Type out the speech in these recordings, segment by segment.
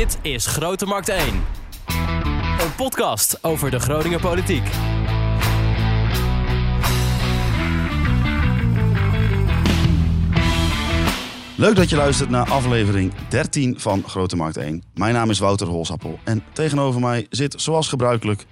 Dit is Grote Markt 1. Een podcast over de Groninger politiek. Leuk dat je luistert naar aflevering 13 van Grote Markt 1. Mijn naam is Wouter Holsappel en tegenover mij zit zoals gebruikelijk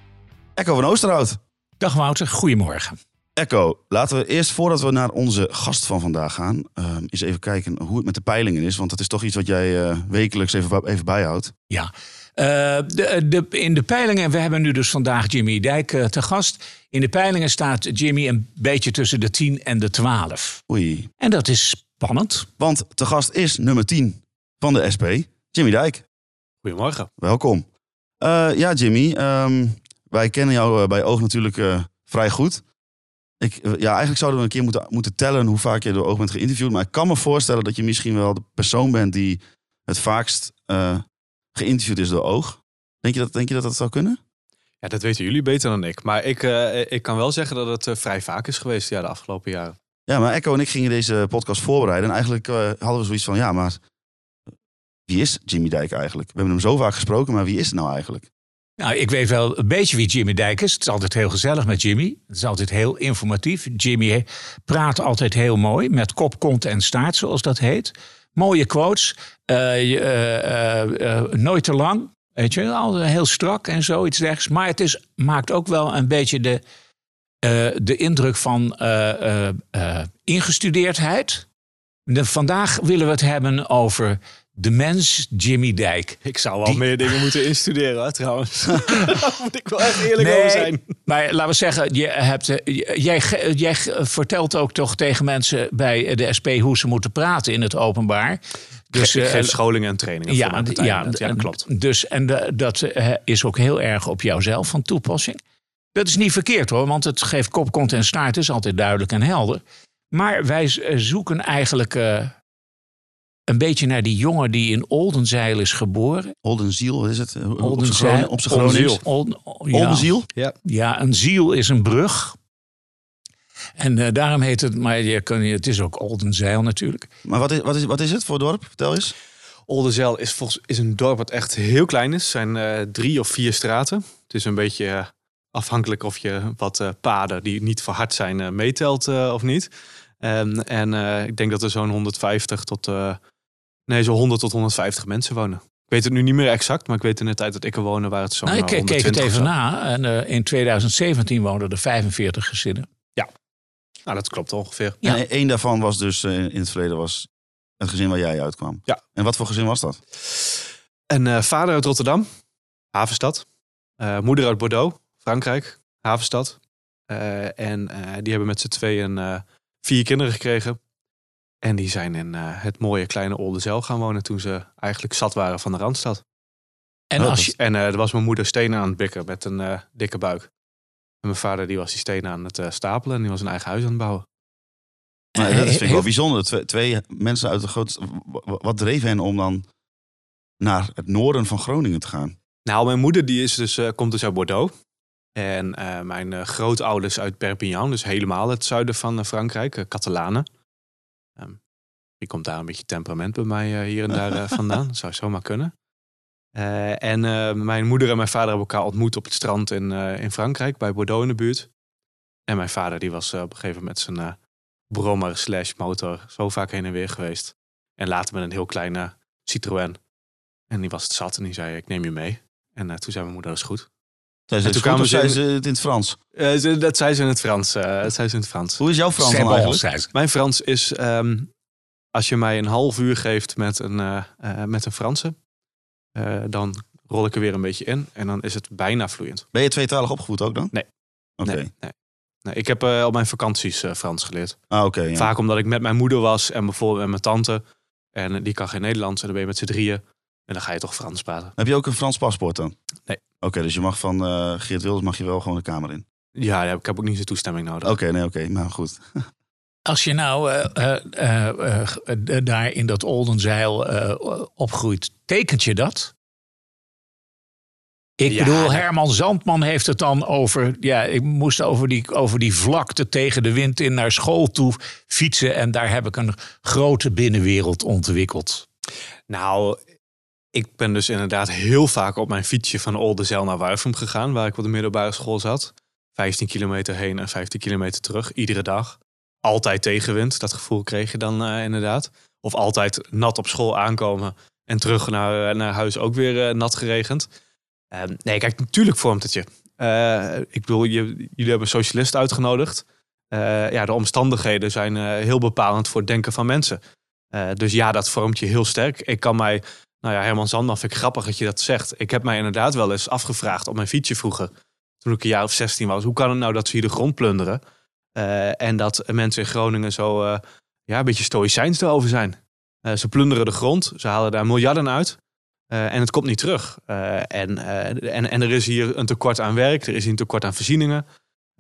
Echo van Oosterhout. Dag Wouter, goedemorgen. Echo, laten we eerst voordat we naar onze gast van vandaag gaan, uh, eens even kijken hoe het met de peilingen is. Want dat is toch iets wat jij uh, wekelijks even, even bijhoudt. Ja, uh, de, de, in de peilingen, we hebben nu dus vandaag Jimmy Dijk te gast. In de peilingen staat Jimmy een beetje tussen de 10 en de 12. Oei. En dat is spannend. Want te gast is nummer 10 van de SP, Jimmy Dijk. Goedemorgen. Welkom. ja, Jimmy, um, wij kennen jou bij Oog natuurlijk vrij goed. Ik, ja, eigenlijk zouden we een keer moeten, moeten tellen hoe vaak je door oog bent geïnterviewd. Maar ik kan me voorstellen dat je misschien wel de persoon bent die het vaakst uh, geïnterviewd is door oog. Denk je, dat, denk je dat dat zou kunnen? Ja, dat weten jullie beter dan ik. Maar ik, uh, ik kan wel zeggen dat het uh, vrij vaak is geweest ja, de afgelopen jaren. Ja, maar Echo en ik gingen deze podcast voorbereiden. En eigenlijk hadden we zoiets van, ja, maar wie is Jimmy Dijk eigenlijk? We hebben hem zo vaak gesproken, maar wie is het nou eigenlijk? Nou, ik weet wel een beetje wie Jimmy Dijk is. Het is altijd heel gezellig met Jimmy. Het is altijd heel informatief. Jimmy praat altijd heel mooi, met kop, kont en staart, zoals dat heet. Mooie quotes, uh, uh, uh, nooit te lang. Weet je, altijd heel strak en zoiets dergelijks. Maar het is, maakt ook wel een beetje de, de indruk van ingestudeerdheid. De, vandaag willen we het hebben over de mens Jimmy Dijk. Ik zou wel meer dingen moeten instuderen, hè, trouwens. Daar moet ik wel echt eerlijk over zijn. Maar laten we zeggen, je hebt, eh, jij, jij vertelt ook toch tegen mensen bij de SP hoe ze moeten praten in het openbaar. Dus, ik geef uh, scholingen en trainingen ja, voor ja, ja, klopt. Dus, en de, dat uh, is ook heel erg op jouzelf van toepassing. Dat is niet verkeerd hoor, want het geeft kop, kont en staart. is altijd duidelijk en helder. Maar wij zoeken eigenlijk een beetje naar die jongen die in Oldenzeil is geboren. Oldenziel, wat is het? Oldenzeil. Op zijn Gronings. Olden, ja. Oldenziel? Ja. ja, een ziel is een brug. En uh, daarom heet het, maar je kun, het is ook Oldenzeil natuurlijk. Maar wat is, wat, is, wat is het voor dorp? Vertel eens. Oldenzeil is, volgens, is een dorp wat echt heel klein is. Het zijn uh, drie of vier straten. Het is een beetje uh, afhankelijk of je wat paden die niet verhard zijn meetelt of niet. Um, en ik denk dat er zo'n 150 tot Nee, zo 100 tot 150 mensen wonen. Ik weet het nu niet meer exact, maar ik weet in de tijd dat ik er woonde waar het zo. Nou, ik keek, keek het even na en uh, in 2017 woonden er 45 gezinnen. Ja, nou dat klopt ongeveer. Ja. En één daarvan was dus uh, in het verleden was het gezin waar jij uitkwam. Ja. En wat voor gezin was dat? Een uh, vader uit Rotterdam, havenstad. moeder uit Bordeaux, Frankrijk, havenstad. en die hebben met z'n tweeën vier kinderen gekregen. En die zijn in uh, het mooie kleine Oldenzaal gaan wonen toen ze eigenlijk zat waren van de Randstad. En, als je... en uh, er was mijn moeder stenen aan het bikken met een uh, dikke buik. En mijn vader die was die stenen aan het stapelen en die was een eigen huis aan het bouwen. Maar dat vind ik wel bijzonder. Twee, twee mensen uit de grote... Wat dreef hen om dan naar het noorden van Groningen te gaan? Nou, mijn moeder die is dus, komt dus uit Bordeaux. En mijn grootouders uit Perpignan, dus helemaal het zuiden van Frankrijk, Catalanen. Um, die komt daar een beetje temperament bij mij uh, hier en daar uh, vandaan. Dat zou zomaar kunnen. Uh, en mijn moeder en mijn vader hebben elkaar ontmoet op het strand in, in Frankrijk, bij Bordeaux in de buurt. En mijn vader die was op een gegeven moment met zijn brommer slash motor zo vaak heen en weer geweest. En later met een heel kleine Citroën. En die was het zat en die zei, ik neem je mee. En toen zei mijn moeder, dat is goed. Zei ze, toen kwamen ze, ze het in het Frans? Uh, ze, dat zei ze in het Frans. Uh, dat zei ze in het Frans. Hoe is jouw Frans dan eigenlijk? Mijn Frans is, um, als je mij een half uur geeft met een, uh, met een Franse, dan rol ik er weer een beetje in en dan is het bijna vloeiend. Ben je tweetalig opgevoed ook dan? Nee. Oké. Okay. Nee, nee. nee, ik heb op mijn vakanties Frans geleerd. Ah, oké. Okay, ja. Vaak omdat ik met mijn moeder was en bijvoorbeeld met mijn tante. En die kan geen Nederlands en dan ben je met z'n drieën. En dan ga je toch Frans praten. Heb je ook een Frans paspoort dan? Nee. Oké, dus je mag van uh, Geert Wilders mag je wel gewoon de kamer in? Ja, ik heb ook niet zijn toestemming nodig. Oké, nee, oké, maar goed. Als je nou uh, uh, daar in dat Oldenzeil opgroeit, tekent je dat? Ik ja, bedoel, Herman Zandman heeft het dan over. Ja, ik moest over die, over die vlakte tegen de wind in naar school toe fietsen. En daar heb ik een grote binnenwereld ontwikkeld. Nou, ik ben dus inderdaad heel vaak op mijn fietsje van Oldenzaal naar Wuifum gegaan, waar ik op de middelbare school zat. 15 kilometer heen en 15 kilometer terug, iedere dag. Altijd tegenwind, dat gevoel kreeg je dan uh, inderdaad. Of altijd nat op school aankomen en terug naar, naar huis ook weer uh, nat geregend. Uh, nee, kijk, natuurlijk vormt het je. ik bedoel, je, jullie hebben socialisten uitgenodigd. ja, de omstandigheden zijn heel bepalend voor het denken van mensen. dus ja, dat vormt je heel sterk. Ik kan mij nou ja, Herman Zandman vind ik grappig dat je dat zegt. Ik heb mij inderdaad wel eens afgevraagd op mijn fietsje vroeger. Toen ik een jaar of 16 was. Hoe kan het nou dat ze hier de grond plunderen? Uh, en dat mensen in Groningen zo uh, ja, een beetje stoïcijns erover zijn. Uh, ze plunderen de grond. Ze halen daar miljarden uit. en het komt niet terug. en, en, en er is hier een tekort aan werk. Er is hier een tekort aan voorzieningen.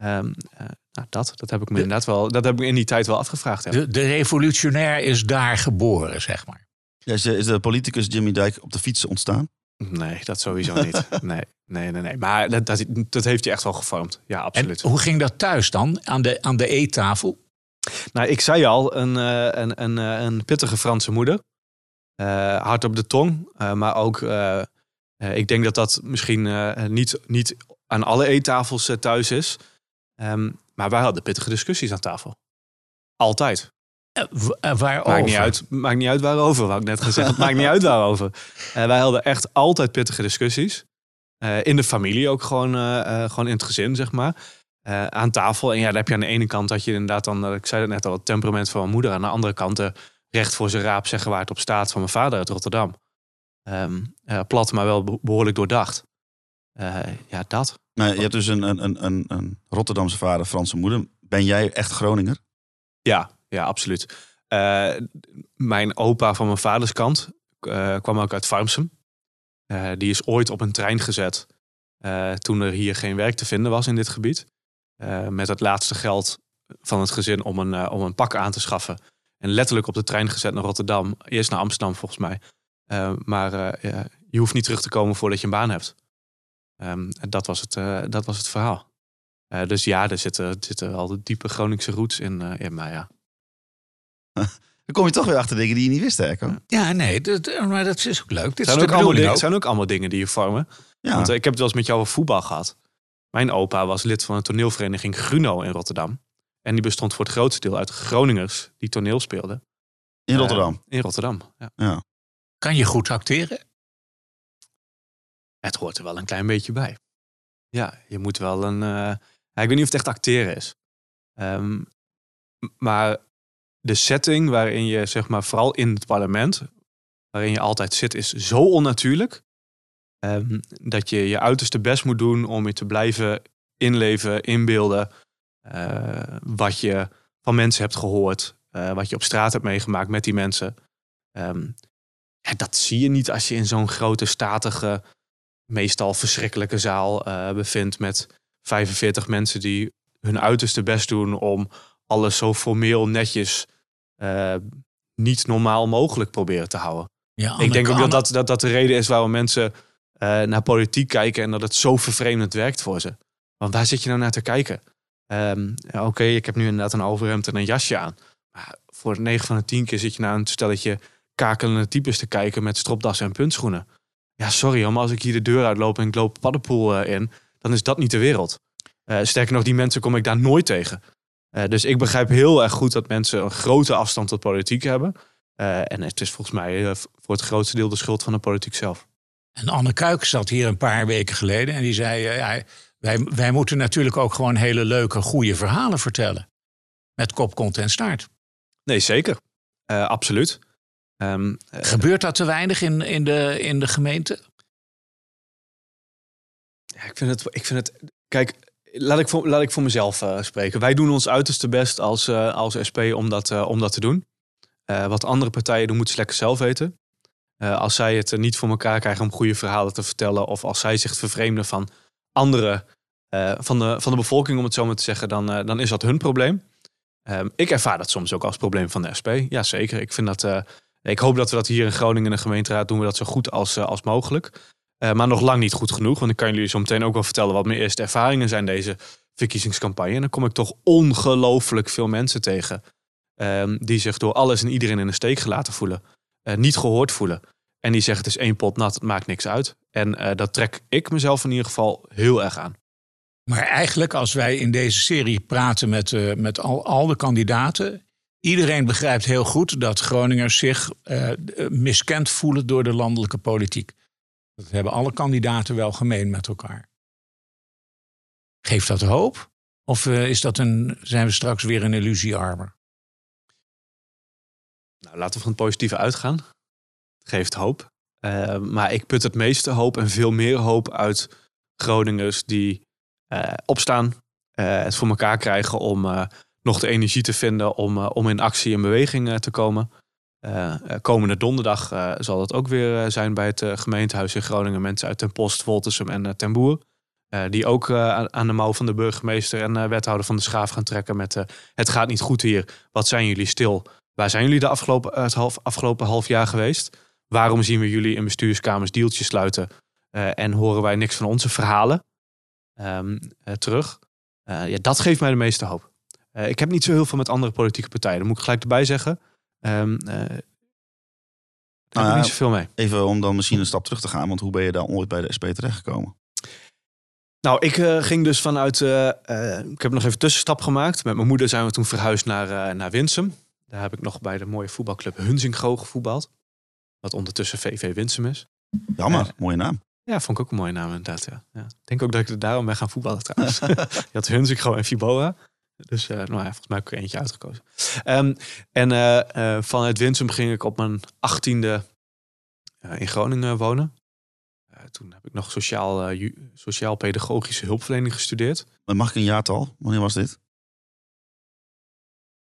Um, nou, dat, dat heb ik me inderdaad wel, dat heb ik in die tijd wel afgevraagd. Ja. De, de revolutionair is daar geboren, zeg maar. Ja, is, de, is de politicus Jimmy Dijk op de fiets ontstaan? Nee, dat sowieso niet. Nee, nee, nee. nee. Maar dat, dat, dat heeft je echt wel gevormd. Ja, absoluut. En hoe ging dat thuis dan, aan de, aan de eettafel? Nou, ik zei al, een, eh, een, een, eh, een pittige Franse moeder. Uh, hard op de tong. Uh, maar ook, uh, ik denk dat dat misschien niet, niet aan alle eettafels thuis is. Um, maar wij hadden pittige discussies aan tafel. Altijd. Uh, waarover? Maakt niet uit, maakt niet uit waarover, wou ik net gezegd. maakt niet uit waarover. Uh, wij hadden echt altijd pittige discussies. Uh, in de familie ook gewoon, gewoon in het gezin, zeg maar. aan tafel. En ja, daar heb je aan de ene kant dat je inderdaad dan, ik zei het net al, het temperament van mijn moeder. Aan de andere kant recht voor zijn raap zeggen waar het op staat van mijn vader uit Rotterdam. Um, plat, maar wel behoorlijk doordacht. ja, dat. Maar je hebt dus een, een, een, een Rotterdamse vader, Franse moeder. Ben jij echt Groninger? Ja, ja, absoluut. Uh, mijn opa van mijn vaders kant uh, kwam ook uit Farmsum. Uh, die is ooit op een trein gezet toen er hier geen werk te vinden was in dit gebied. met het laatste geld van het gezin om een, om een pak aan te schaffen. En letterlijk op de trein gezet naar Rotterdam. Eerst naar Amsterdam volgens mij. maar je hoeft niet terug te komen voordat je een baan hebt. Um, dat, was het, dat was het verhaal. dus ja, er zitten, zitten al de diepe Groningse roots in, in mij. Ja. Dan kom je toch weer achter dingen die je niet wist, Echo. Ja, nee, dat, maar dat is ook leuk. Dit zijn, ook allemaal dingen, zijn ook allemaal dingen die je vormen. Ja. Want uh, ik heb het wel eens met jou over voetbal gehad. Mijn opa was lid van een toneelvereniging Gruno in Rotterdam. En die bestond voor het grootste deel uit Groningers die toneel speelden. In Rotterdam? Uh, in Rotterdam, ja. ja. Kan je goed acteren? Het hoort er wel een klein beetje bij. Ja, je moet wel een... Uh, ik weet niet of het echt acteren is. Um, maar de setting waarin je, zeg maar, vooral in het parlement, waarin je altijd zit, is zo onnatuurlijk. Um, dat je je uiterste best moet doen om je te blijven inleven, inbeelden. Uh, wat je van mensen hebt gehoord. Uh, wat je op straat hebt meegemaakt met die mensen. Um, dat zie je niet als je in zo'n grote, statige, meestal verschrikkelijke zaal uh, bevindt. Met 45 mensen die hun uiterste best doen om alles zo formeel netjes uh, niet normaal mogelijk proberen te houden. Ja, ik denk ook dat dat, dat dat de reden is waarom mensen uh, naar politiek kijken en dat het zo vervreemdend werkt voor ze. Want waar zit je nou naar te kijken? Um, ja, Oké, okay, ik heb nu inderdaad een overhemd en een jasje aan. Maar voor 9 van de 10 keer zit je naar een stelletje kakelende types te kijken met stropdassen en puntschoenen. Ja, sorry, maar als ik hier de deur uitloop en ik loop paddenpoel uh, in, dan is dat niet de wereld. Uh, sterker nog, die mensen kom ik daar nooit tegen. Uh, dus ik begrijp heel erg goed dat mensen een grote afstand tot politiek hebben. Uh, en het is volgens mij uh, voor het grootste deel de schuld van de politiek zelf. En Anne Kuik zat hier een paar weken geleden en die zei: ja, wij, wij moeten natuurlijk ook gewoon hele leuke, goede verhalen vertellen. Met kop, kont en staart. Nee, zeker. absoluut. Um, Gebeurt dat te weinig in, in, de, in de gemeente? Ja, ik vind het. Ik vind het kijk, Laat ik voor, laat ik voor mezelf uh, spreken. Wij doen ons uiterste best als, uh, als SP om dat, uh, om dat te doen. wat andere partijen doen, moeten ze lekker zelf weten. als zij het niet voor elkaar krijgen om goede verhalen te vertellen, of als zij zich vervreemden van anderen, van, de, van de bevolking, om het zo maar te zeggen, dan, dan is dat hun probleem. Ehm, ik ervaar dat soms ook als probleem van de SP. Jazeker. Ik, vind dat, ik hoop dat we dat hier in Groningen in de gemeenteraad doen we dat zo goed als, als mogelijk. Uh, maar nog lang niet goed genoeg. Want ik kan jullie zo meteen ook wel vertellen wat mijn eerste ervaringen zijn deze verkiezingscampagne. En dan kom ik toch ongelooflijk veel mensen tegen. Um, die zich door alles en iedereen in de steek gelaten voelen. Uh, niet gehoord voelen. En die zeggen het is één pot nat, het maakt niks uit. En eh, dat trek ik mezelf in ieder geval heel erg aan. Maar eigenlijk, als wij in deze serie praten met, eh, met al, al de kandidaten. Iedereen begrijpt heel goed dat Groningers zich eh, miskend voelen door de landelijke politiek. Dat hebben alle kandidaten wel gemeen met elkaar. Geeft dat hoop? Of eh, is dat een, zijn we straks weer een illusiearmer? Nou, laten we van het positieve uitgaan. Geeft hoop. Eh, maar ik put het meeste hoop en veel meer hoop uit Groningers die eh, opstaan, eh, het voor elkaar krijgen om nog de energie te vinden om, om in actie en beweging te komen. Eh, eh, komende donderdag eh, zal dat ook weer zijn bij het eh, gemeentehuis in Groningen. Mensen uit Ten Post, Woltersum en Ten Boer. Die ook aan- de mouw van de burgemeester en wethouder van de Schaaf gaan trekken met het gaat niet goed hier. Wat zijn jullie stil? Waar zijn jullie de afgelopen, half, afgelopen half jaar geweest? Waarom zien we jullie in bestuurskamers deeltjes sluiten en horen wij niks van onze verhalen ehm, eh, terug? Ja, dat geeft mij de meeste hoop. Ik heb niet zo heel veel met andere politieke partijen. Dat moet ik gelijk erbij zeggen. Ehm eh, daar heb Nou niet zoveel mee. Even om dan misschien een stap terug te gaan. Want hoe ben je daar ooit bij de SP terechtgekomen? Nou, ik eh, ging dus vanuit. eh, eh, ik heb nog even een tussenstap gemaakt. Met mijn moeder zijn we toen verhuisd naar, eh, naar Winsum. Daar heb ik nog bij de mooie voetbalclub Hunzingro gevoetbald. Wat ondertussen VV Winsum is. Jammer, mooie naam. Ja, vond ik ook een mooie naam inderdaad. Ja. Ja. Ik denk ook dat ik er daarom ben gaan voetballen trouwens. Je had Hunzingro en Fiboa. Dus eh, nou ja, volgens mij heb ik er eentje uitgekozen. Ehm, en eh, eh, vanuit Winsum ging ik op mijn achttiende in Groningen wonen. Toen heb ik nog sociaal, sociaal-pedagogische hulpverlening gestudeerd. Maar Mag ik een jaartal? Wanneer was dit?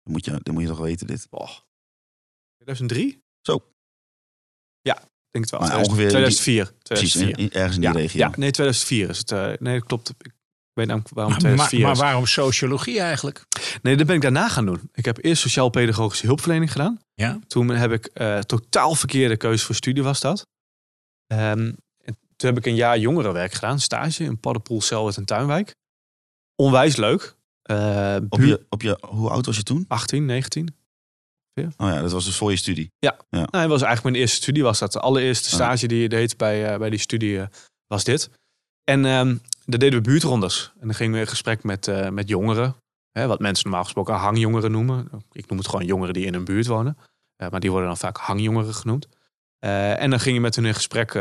Dan moet je, dan moet je toch weten dit. Boah. 2003? Zo. Ja, denk het wel. Maar 2000 ongeveer in die- 2004. Precies, 2004. in- ergens in die ja, regio. ja, nee, 2004 is het. eh, nee, dat klopt. Ik weet namelijk waarom Maar, 2004 maar is. waarom sociologie eigenlijk? Nee, dat ben ik daarna gaan doen. Ik heb eerst sociaal-pedagogische hulpverlening gedaan. Ja. Toen heb ik eh, totaal verkeerde keuze voor studie was dat. Ehm, en toen heb ik een jaar jongerenwerk gedaan. Stage in Paddenpoel, Selwert en Tuinwijk. Onwijs leuk. Eh, Op je, op je, hoe oud was je toen? 18, 19. Oh ja, dat was dus voor je studie. Nou, dat was eigenlijk mijn eerste studie was dat. De allereerste Ja. stage die je deed bij, eh, bij die studie was dit. En ehm daar deden we buurtrondes. En dan gingen we in gesprek met, eh, met jongeren. Hè, wat mensen normaal gesproken hangjongeren noemen. Ik noem het gewoon jongeren die in een buurt wonen. Eh, maar die worden dan vaak hangjongeren genoemd. Eh, en dan ging je met hun in gesprek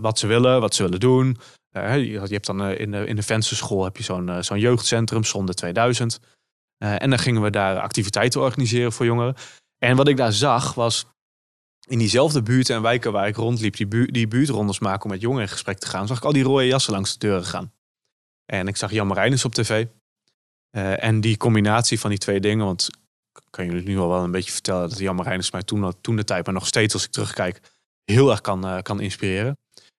wat ze willen, wat ze willen doen. Je, hebt dan in, de, in de vensterschool heb je zo'n zo'n jeugdcentrum, Zonde 2000. Eh, en dan gingen we daar activiteiten organiseren voor jongeren. En wat ik daar zag was in diezelfde buurten en wijken waar ik rondliep, die, die buurtrondes maken om met jongeren in gesprek te gaan, zag ik al die rode jassen langs de deuren gaan. En ik zag Jan Marijnis op tv. Eh, en die combinatie van die twee dingen, want ik kan jullie nu al wel een beetje vertellen dat Jan Marijnis mij toen, toen de tijd, maar nog steeds als ik terugkijk, heel erg kan, eh, kan inspireren.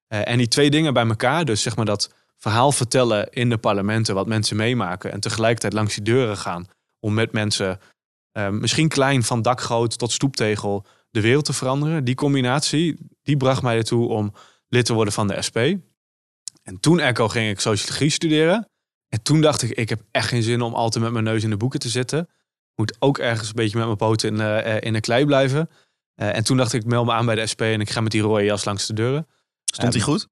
Eh, en die twee dingen bij elkaar, dus zeg maar dat verhaal vertellen in de parlementen, wat mensen meemaken, en tegelijkertijd langs die deuren gaan om met mensen, misschien klein van dakgoot tot stoeptegel, de wereld te veranderen. Die combinatie, die bracht mij ertoe om lid te worden van de SP. En toen Echo ging ik sociologie studeren. En toen dacht ik, ik heb echt geen zin om altijd met mijn neus in de boeken te zitten. Moet ook ergens een beetje met mijn poten in, eh, eh, in de klei blijven. Eh, en toen dacht ik, ik meld me aan bij de SP en ik ga met die rode jas langs de deuren. Stond hij goed?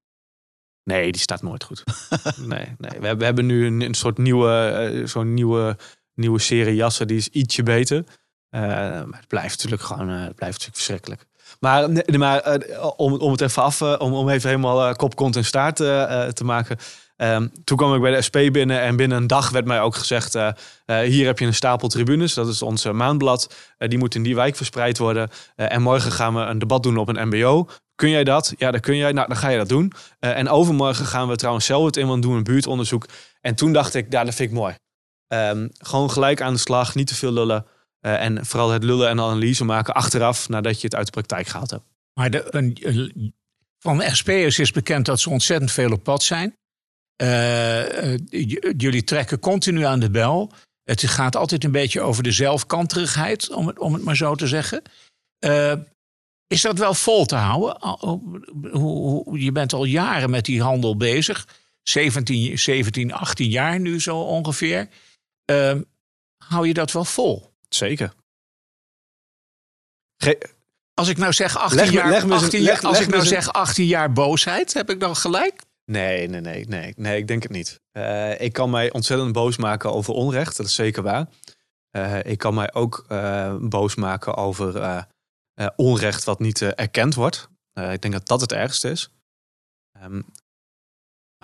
Nee, die staat nooit goed. nee, nee. We, hebben, we hebben nu een, een soort nieuwe, eh, zo'n nieuwe, nieuwe serie jassen. Die is ietsje beter. Maar het blijft natuurlijk gewoon het blijft natuurlijk verschrikkelijk. Maar, maar eh, om, om het even af, eh, om, om even helemaal eh, kop, kont en staart te maken. Ehm, toen kwam ik bij de SP binnen en binnen een dag werd mij ook gezegd: hier heb je een stapel tribunes, dat is ons eh, maandblad. Die moet in die wijk verspreid worden. En morgen gaan we een debat doen op een MBO. Kun jij dat? Ja, dat kun jij. Nou, dan ga je dat doen. En overmorgen gaan we trouwens zelf het in, want doen een buurtonderzoek. En toen dacht ik, ja, dat vind ik mooi. Ehm, gewoon gelijk aan de slag, niet te veel lullen. Eh, en vooral het lullen en analyse maken achteraf nadat je het uit de praktijk gehaald hebt. Maar de, van SP'ers is bekend dat ze ontzettend veel op pad zijn. Eh, eh, jullie trekken continu aan de bel. Het gaat altijd een beetje over de zelfkanterigheid, om het, om het maar zo te zeggen. Is dat wel vol te houden? Je bent al jaren met die handel bezig. 17, 17 18 jaar nu zo ongeveer. Eh, hou je dat wel vol? Zeker. Ge- Als ik nou zeg 18 Leg me- jaar, leg me eens een- 18 leg- jaar, als ik nou zeg 18 jaar boosheid, heb ik dan gelijk? Nee, nee, nee, nee, nee, ik denk het niet. Eh, ik kan mij ontzettend boos maken over onrecht, dat is zeker waar. Eh, ik kan mij ook eh, boos maken over onrecht wat niet erkend wordt. Ik denk dat dat het ergste is. Ehm,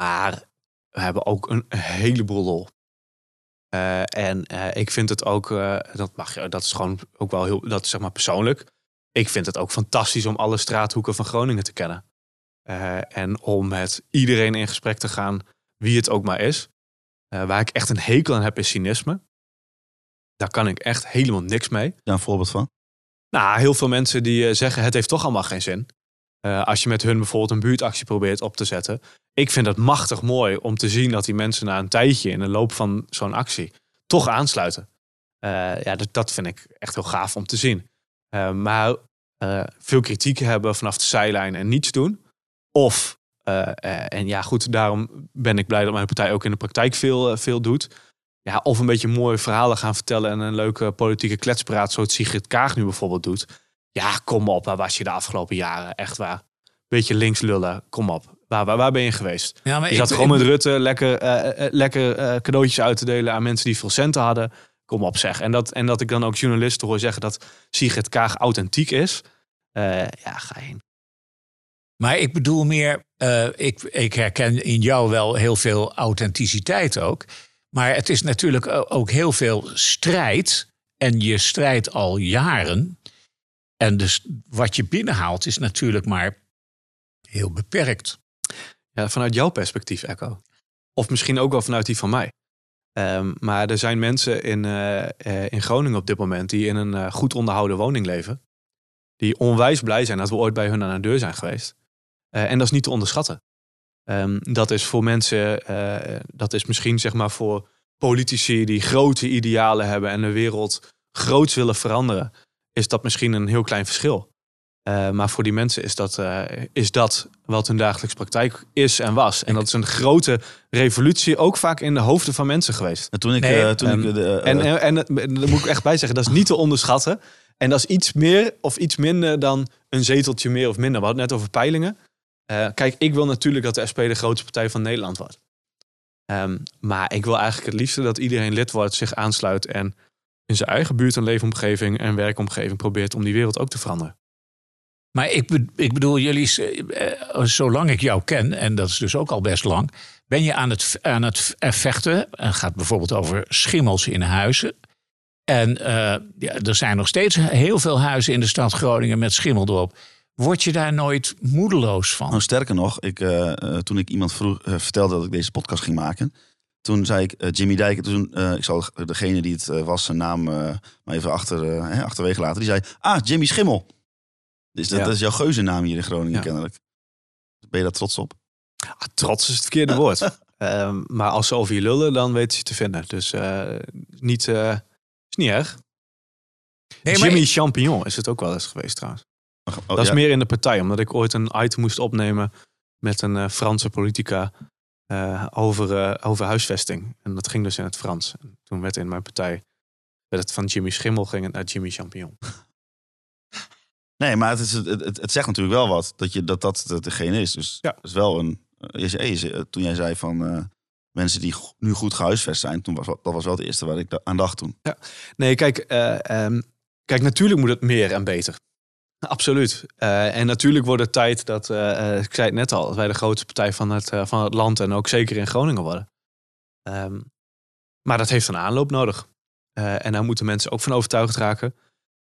maar we hebben ook een heleboel lol. Eh, en eh, ik vind het ook, eh, dat mag je, dat is gewoon ook wel heel, dat is zeg maar persoonlijk. Ik vind het ook fantastisch om alle straathoeken van Groningen te kennen. En om met iedereen in gesprek te gaan, wie het ook maar is. Waar ik echt een hekel aan heb, is cynisme. Daar kan ik echt helemaal niks mee. Ja, een voorbeeld van. Nou, heel veel mensen die zeggen het heeft toch allemaal geen zin. Als je met hun bijvoorbeeld een buurtactie probeert op te zetten. Ik vind het machtig mooi om te zien dat die mensen na een tijdje in de loop van zo'n actie toch aansluiten. Eh, ja, dat, dat vind ik echt heel gaaf om te zien. Eh, maar eh, veel kritiek hebben vanaf de zijlijn en niets doen. Of, en ja goed, daarom ben ik blij dat mijn partij ook in de praktijk veel, veel doet. Ja, of een beetje mooie verhalen gaan vertellen en een leuke politieke kletspraat, zoals Sigrid Kaag nu bijvoorbeeld doet. Ja, kom op, waar was je de afgelopen jaren? Echt waar. Beetje links lullen, kom op. Waar, waar, waar ben je geweest? Ja, maar Je zat gewoon met Rutte lekker, eh, eh, lekker eh, cadeautjes uit te delen aan mensen die veel centen hadden. Kom op zeg. En dat, en dat ik dan ook journalisten hoor zeggen dat Sigrid Kaag authentiek is. Ja, ga heen. Maar ik bedoel meer, ik, ik herken in jou wel heel veel authenticiteit ook. Maar het is natuurlijk ook heel veel strijd. En je strijdt al jaren. En dus wat je binnenhaalt is natuurlijk maar heel beperkt. Ja, vanuit jouw perspectief, Echo. Of misschien ook wel vanuit die van mij. Ehm, maar er zijn mensen in, eh, eh, in Groningen op dit moment die in een eh, goed onderhouden woning leven. Die onwijs blij zijn dat we ooit bij hun aan de deur zijn geweest. En dat is niet te onderschatten. Ehm, dat is voor mensen, dat is misschien zeg maar voor politici die grote idealen hebben en de wereld groots willen veranderen, is dat misschien een heel klein verschil. Eh, maar voor die mensen is dat, eh, is dat wat hun dagelijks praktijk is en was. En dat is een grote revolutie, ook vaak in de hoofden van mensen geweest. En toen ik, Nee, eh, toen ehm, ik de, En, en, en dat- daar moet ik echt bij zeggen, dat is niet te onderschatten. En dat is iets meer of iets minder dan een zeteltje meer of minder. We hadden het net over peilingen. Eh, kijk, ik wil natuurlijk dat de SP de grootste partij van Nederland wordt. Ehm, maar ik wil eigenlijk het liefste dat iedereen lid wordt, zich aansluit en in zijn eigen buurt en leefomgeving en werkomgeving probeert om die wereld ook te veranderen. Maar ik, ik bedoel, jullie, eh, eh, zolang ik jou ken, en dat is dus ook al best lang, ben je aan het, aan het eh, vechten. Het gaat bijvoorbeeld over schimmels in huizen. En ja, er zijn nog steeds heel veel huizen in de stad Groningen met schimmel erop. Word je daar nooit moedeloos van? Nou, sterker nog, ik, toen ik iemand vroeg, vertelde dat ik deze podcast ging maken. Toen zei ik Jimmy Dijk. Toen, ik zal degene die het was zijn naam maar even achter, achterwege laten. Die zei, ah, Jimmy Schimmel. Dus dat, Ja. dat is jouw geuzennaam hier in Groningen kennelijk. Ben je daar trots op? Ah, trots is het verkeerde woord. Ehm, maar als ze over je lullen, dan weten ze te vinden. Dus eh, niet, eh, is niet erg. Jimmy ik- Champignon is het ook wel eens geweest trouwens. Oh, dat is ja. meer in de partij, omdat ik ooit een item moest opnemen met een eh, Franse politica over, over huisvesting. En dat ging dus in het Frans. En toen werd in mijn partij, werd het van Jimmy Schimmel ging het naar Jimmy Champignon. Nee, maar het, is, het, het, het zegt natuurlijk wel wat. Dat je, dat, dat dat degene is. Dus Ja. dat is wel een... eh, je zei- toen jij zei van eh, mensen die nu goed gehuisvest zijn. Toen was, dat was wel het eerste waar ik aan dacht toen. Nee, kijk, eh, ehm, kijk, natuurlijk moet het meer en beter. Absoluut. En natuurlijk wordt het tijd dat, ik zei het net al, dat wij de grootste partij van het, van het land en ook zeker in Groningen worden. Ehm, maar dat heeft een aanloop nodig. En daar moeten mensen ook van overtuigd raken.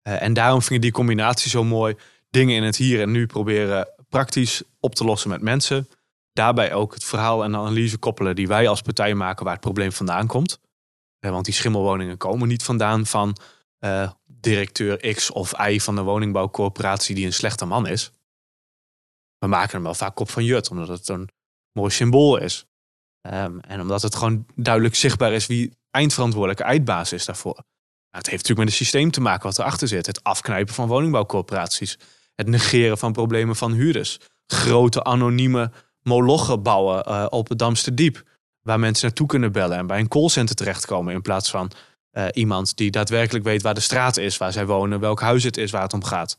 Eh, en daarom vind ik die combinatie zo mooi. Dingen in het hier en nu proberen praktisch op te lossen met mensen. Daarbij ook het verhaal en de analyse koppelen die wij als partij maken waar het probleem vandaan komt. Eh, want die schimmelwoningen komen niet vandaan van eh, directeur X of Y van de woningbouwcorporatie die een slechte man is. We maken hem wel vaak op van Jut, omdat het een mooi symbool is. Ehm, en omdat het gewoon duidelijk zichtbaar is wie eindverantwoordelijke eindbaas is daarvoor. Nou, het heeft natuurlijk met het systeem te maken wat erachter zit. Het afknijpen van woningbouwcorporaties. Het negeren van problemen van huurders. Grote anonieme molochen bouwen eh, op het Damsterdiep. Waar mensen naartoe kunnen bellen en bij een callcenter terechtkomen. In plaats van eh, iemand die daadwerkelijk weet waar de straat is, waar zij wonen, welk huis het is waar het om gaat.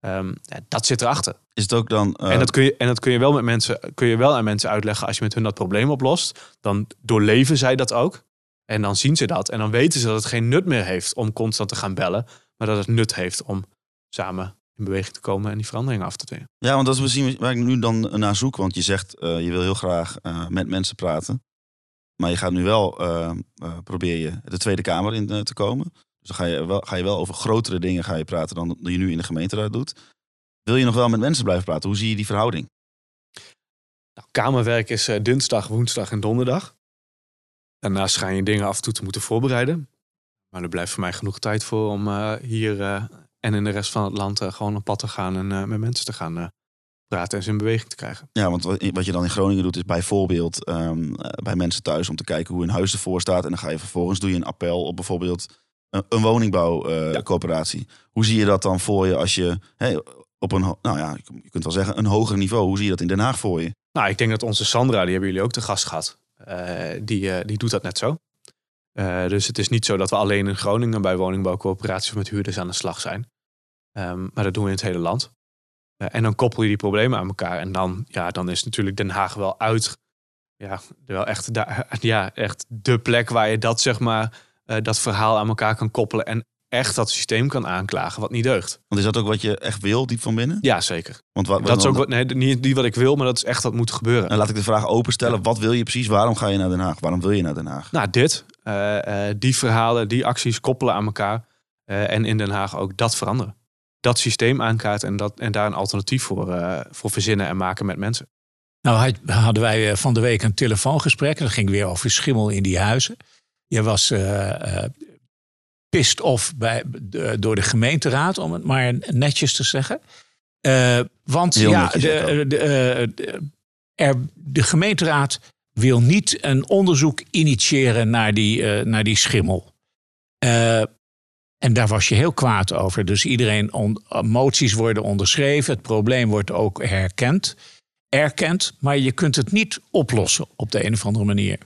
Ehm, ja, dat zit erachter. Is het ook dan... eh, En dat, kun je, en dat kun je wel met mensen, kun je wel aan mensen uitleggen als je met hun dat probleem oplost. Dan doorleven zij dat ook. En dan zien ze dat. En dan weten ze dat het geen nut meer heeft om constant te gaan bellen. Maar dat het nut heeft om samen in beweging te komen en die veranderingen af te dwingen. Ja, want dat is misschien waar ik nu dan naar zoek. Want je zegt, eh, je wil heel graag eh, met mensen praten. Maar je gaat nu wel, eh, probeer je de Tweede Kamer in te komen. Dus dan ga je, wel, ga je wel over grotere dingen ga je praten dan, je nu in de gemeenteraad doet. Wil je nog wel met mensen blijven praten? Hoe zie je die verhouding? Nou, kamerwerk is dinsdag, woensdag en donderdag. Daarnaast ga je dingen af en toe te moeten voorbereiden. Maar er blijft voor mij genoeg tijd voor om eh, hier eh, en in de rest van het land eh, gewoon op pad te gaan en met mensen te gaan praten en ze in beweging te krijgen. Ja, want wat wat je dan in Groningen doet is bijvoorbeeld ehm, eh, bij mensen thuis om te kijken hoe hun huis ervoor staat. En dan ga je vervolgens doe je een appel op bijvoorbeeld een, een woningbouwcoöperatie. Hoe zie je dat dan voor je als je hey, op een, nou ja, je kunt wel zeggen een hoger niveau. Hoe zie je dat in Den Haag voor je? Nou, ik denk dat onze Sandra, die hebben jullie ook te gast gehad, eh, die, eh, die doet dat net zo. Eh, dus het is niet zo dat we alleen in Groningen bij woningbouwcoöperaties met huurders aan de slag zijn. Ehm, maar dat doen we in het hele land. Eh, en dan koppel je die problemen aan elkaar. En dan, ja, dan is natuurlijk Den Haag wel uit. Ja, wel echt, ja, echt de plek waar je dat, zeg maar, eh, dat verhaal aan elkaar kan koppelen. En echt dat systeem kan aanklagen wat niet deugt. Want is dat ook wat je echt wil, diep van binnen? Ja, zeker. Want wat, Dat is ook wat, nee, niet, niet wat ik wil, maar dat is echt wat moet gebeuren. En laat ik de vraag openstellen. Wat wil je precies? Waarom ga je naar Den Haag? Waarom wil je naar Den Haag? Nou, dit. eh, eh, die verhalen, die acties koppelen aan elkaar. eh, en in Den Haag ook dat veranderen. Dat systeem aankaart en, dat, en daar een alternatief voor, eh, voor verzinnen en maken met mensen. Nou had- hadden wij van de week een telefoongesprek. En dat ging weer over schimmel in die huizen. Je was eh eh, pissed off bij, de- door de gemeenteraad, om het maar netjes te zeggen. Eh, want Heel ja, de, eh, de, er, de gemeenteraad wil niet een onderzoek initiëren naar die, eh, naar die schimmel. Eh, en daar was je heel kwaad over. Dus iedereen, on, moties worden onderschreven. Het probleem wordt ook herkend erkent, maar je kunt het niet oplossen op de een of andere manier.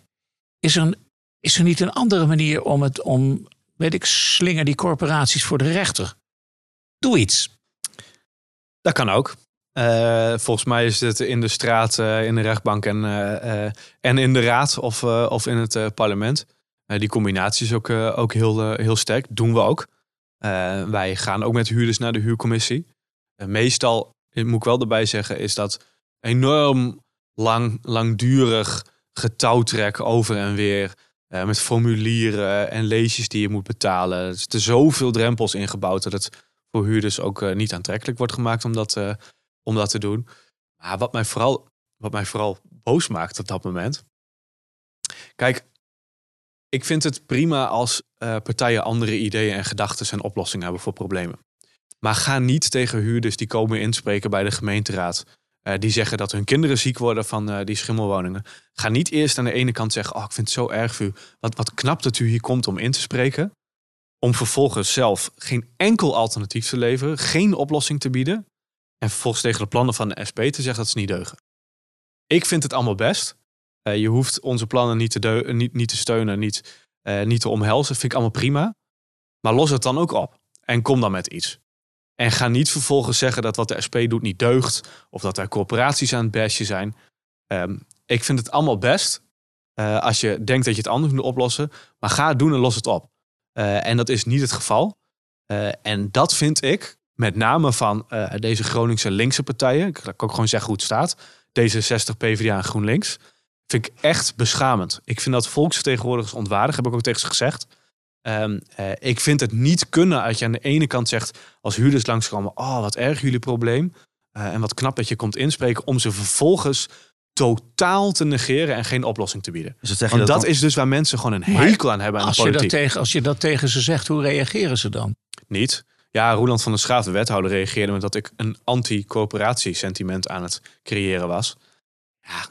Is er, een, is er niet een andere manier om het om, weet ik, slinger die corporaties voor de rechter? Doe iets. Dat kan ook. Eh, volgens mij is het in de straat, eh, in de rechtbank en, eh, en in de raad of, of in het parlement. Die combinatie is ook, ook heel, heel sterk. Doen we ook. Wij gaan ook met huurders naar de huurcommissie. Meestal, moet ik wel erbij zeggen, is dat enorm lang, langdurig getouwtrek over en weer. Eh, met formulieren en leesjes die je moet betalen. Er zitten zoveel drempels ingebouwd dat het voor huurders ook eh, niet aantrekkelijk wordt gemaakt om dat, eh, om dat te doen. Maar wat mij, vooral, wat mij vooral boos maakt op dat moment. Kijk, ik vind het prima als partijen andere ideeën en gedachten en oplossingen hebben voor problemen. Maar ga niet tegen huurders die komen inspreken bij de gemeenteraad. Eh, die zeggen dat hun kinderen ziek worden van eh, die schimmelwoningen. Ga niet eerst aan de ene kant zeggen: Oh, ik vind het zo erg voor u. Wat, wat knap dat u hier komt om in te spreken. Om vervolgens zelf geen enkel alternatief te leveren, geen oplossing te bieden. En vervolgens tegen de plannen van de SP te zeggen dat ze niet deugen. Ik vind het allemaal best. Eh, je hoeft onze plannen niet te, niet, niet te steunen, niet, niet te omhelzen. Vind ik allemaal prima. Maar los het dan ook op. En kom dan met iets. En ga niet vervolgens zeggen dat wat de SP doet niet deugt. Of dat er corporaties aan het bestje zijn. Ehm, ik vind het allemaal best. eh, als je denkt dat je het anders moet oplossen. Maar ga het doen en los het op. Eh, en dat is niet het geval. Eh, en dat vind ik, met name van deze Groningse linkse partijen. Ik kan ook gewoon zeggen hoe het staat. D66, PvdA en GroenLinks. Vind ik echt beschamend. Ik vind dat volksvertegenwoordigers ontwaardig. Heb ik ook tegen ze gezegd. Ehm, eh, ik vind het niet kunnen als je aan de ene kant zegt... als huurders langskomen... oh, wat erg jullie probleem. Eh, en wat knap dat je komt inspreken... om ze vervolgens totaal te negeren... en geen oplossing te bieden. Dus dat zeg je Want dat, dat dan- is dus waar mensen gewoon een Maar hekel aan hebben aan de Als je, dat politiek. tegen, als je dat tegen ze zegt, hoe reageren ze dan? Niet. Ja, Roland van der Schaaf, de wethouder, reageerde met dat ik een anti-coöperatie-sentiment aan het creëren was. Ja.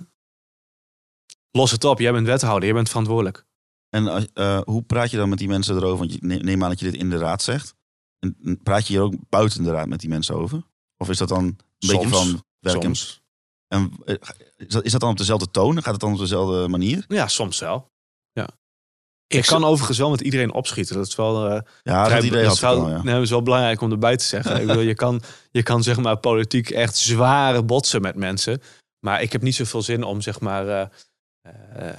Los het op, jij bent wethouder, jij bent verantwoordelijk. En als- eh, hoe praat je dan met die mensen erover? Want je ne- neem aan dat je dit in de raad zegt. En praat je hier ook buiten de raad met die mensen over? Of is dat dan een beetje van werk en, Soms. en eh, is dat, is dat dan op dezelfde toon? Gaat het dan op dezelfde manier? Ja, soms wel. Ik kan overigens wel met iedereen opschieten. Dat is wel, eh, Ja, vrij- dat idee dat is ik wel, wel, ja. nee, is wel belangrijk om erbij te zeggen. ik bedoel, je, kan, je kan zeg maar politiek echt zware botsen met mensen. Maar ik heb niet zoveel zin om zeg maar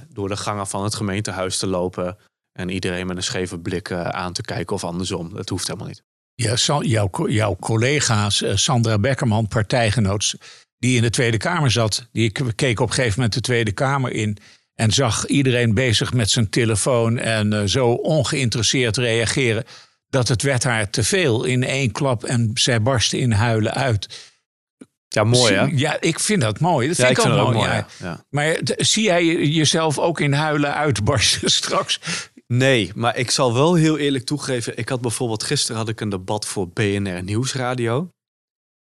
door de gangen van het gemeentehuis te lopen. En iedereen met een scheve blik eh, aan te kijken of andersom. Dat hoeft helemaal niet. Ja, jouw, jouw collega's, eh, Sandra Beckerman, partijgenoot, die in de Tweede Kamer zat, die keek op een gegeven moment de Tweede Kamer in en zag iedereen bezig met zijn telefoon en eh, zo ongeïnteresseerd reageren dat het werd haar te veel in één klap en zij barstte in huilen uit. Ja, mooi hè? Ja, ik vind dat mooi. Dat Ja, vind ik, ook dat mooi. ja. Maar d- zie jij jezelf ook in huilen uitbarsten straks? Nee, maar ik zal wel heel eerlijk toegeven. Ik had bijvoorbeeld gisteren had ik een debat voor BNR Nieuwsradio.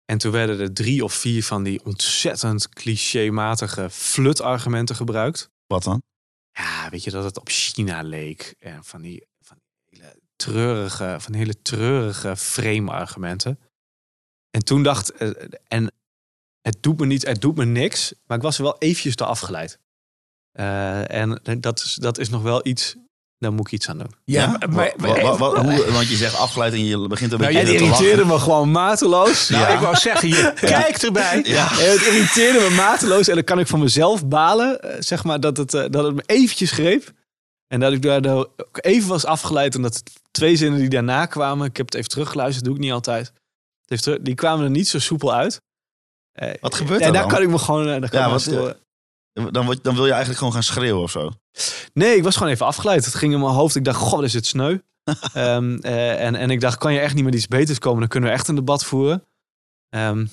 En toen werden er drie of vier van die ontzettend clichématige flutargumenten gebruikt. Wat dan? Ja, weet je dat het op China leek. En van die, van die hele treurige, van hele treurige frame-argumenten. En toen dacht eh, en het doet me niet, het doet me niks, maar ik was er wel eventjes door afgeleid. Eh, en dat is, dat is nog wel iets, daar moet ik iets aan doen. Ja, maar, hoe, want je zegt afgeleid en je begint een Nou, beetje te lachen. irriteerde me gewoon mateloos. nou, Ja. ik wou zeggen, je kijkt erbij. Ja. En het irriteerde me mateloos. En dan kan ik van mezelf balen, eh, zeg maar, dat het, eh, dat het me eventjes greep. En dat ik daardoor ook even was afgeleid. En dat het twee zinnen die daarna kwamen, ik heb het even teruggeluisterd, doe ik niet altijd. Het heeft terug- die kwamen er niet zo soepel uit. Eh, Wat gebeurt er daar dan? kan ik me gewoon... daar kan Ja, wat- storen. Dan, word- dan wil je eigenlijk gewoon gaan schreeuwen of zo. Nee, ik was gewoon even afgeleid. Het ging in mijn hoofd. Ik dacht, god, is het sneu. Ehm, eh, en, en ik dacht, kan je echt niet met iets beters komen? Dan kunnen we echt een debat voeren. Ehm,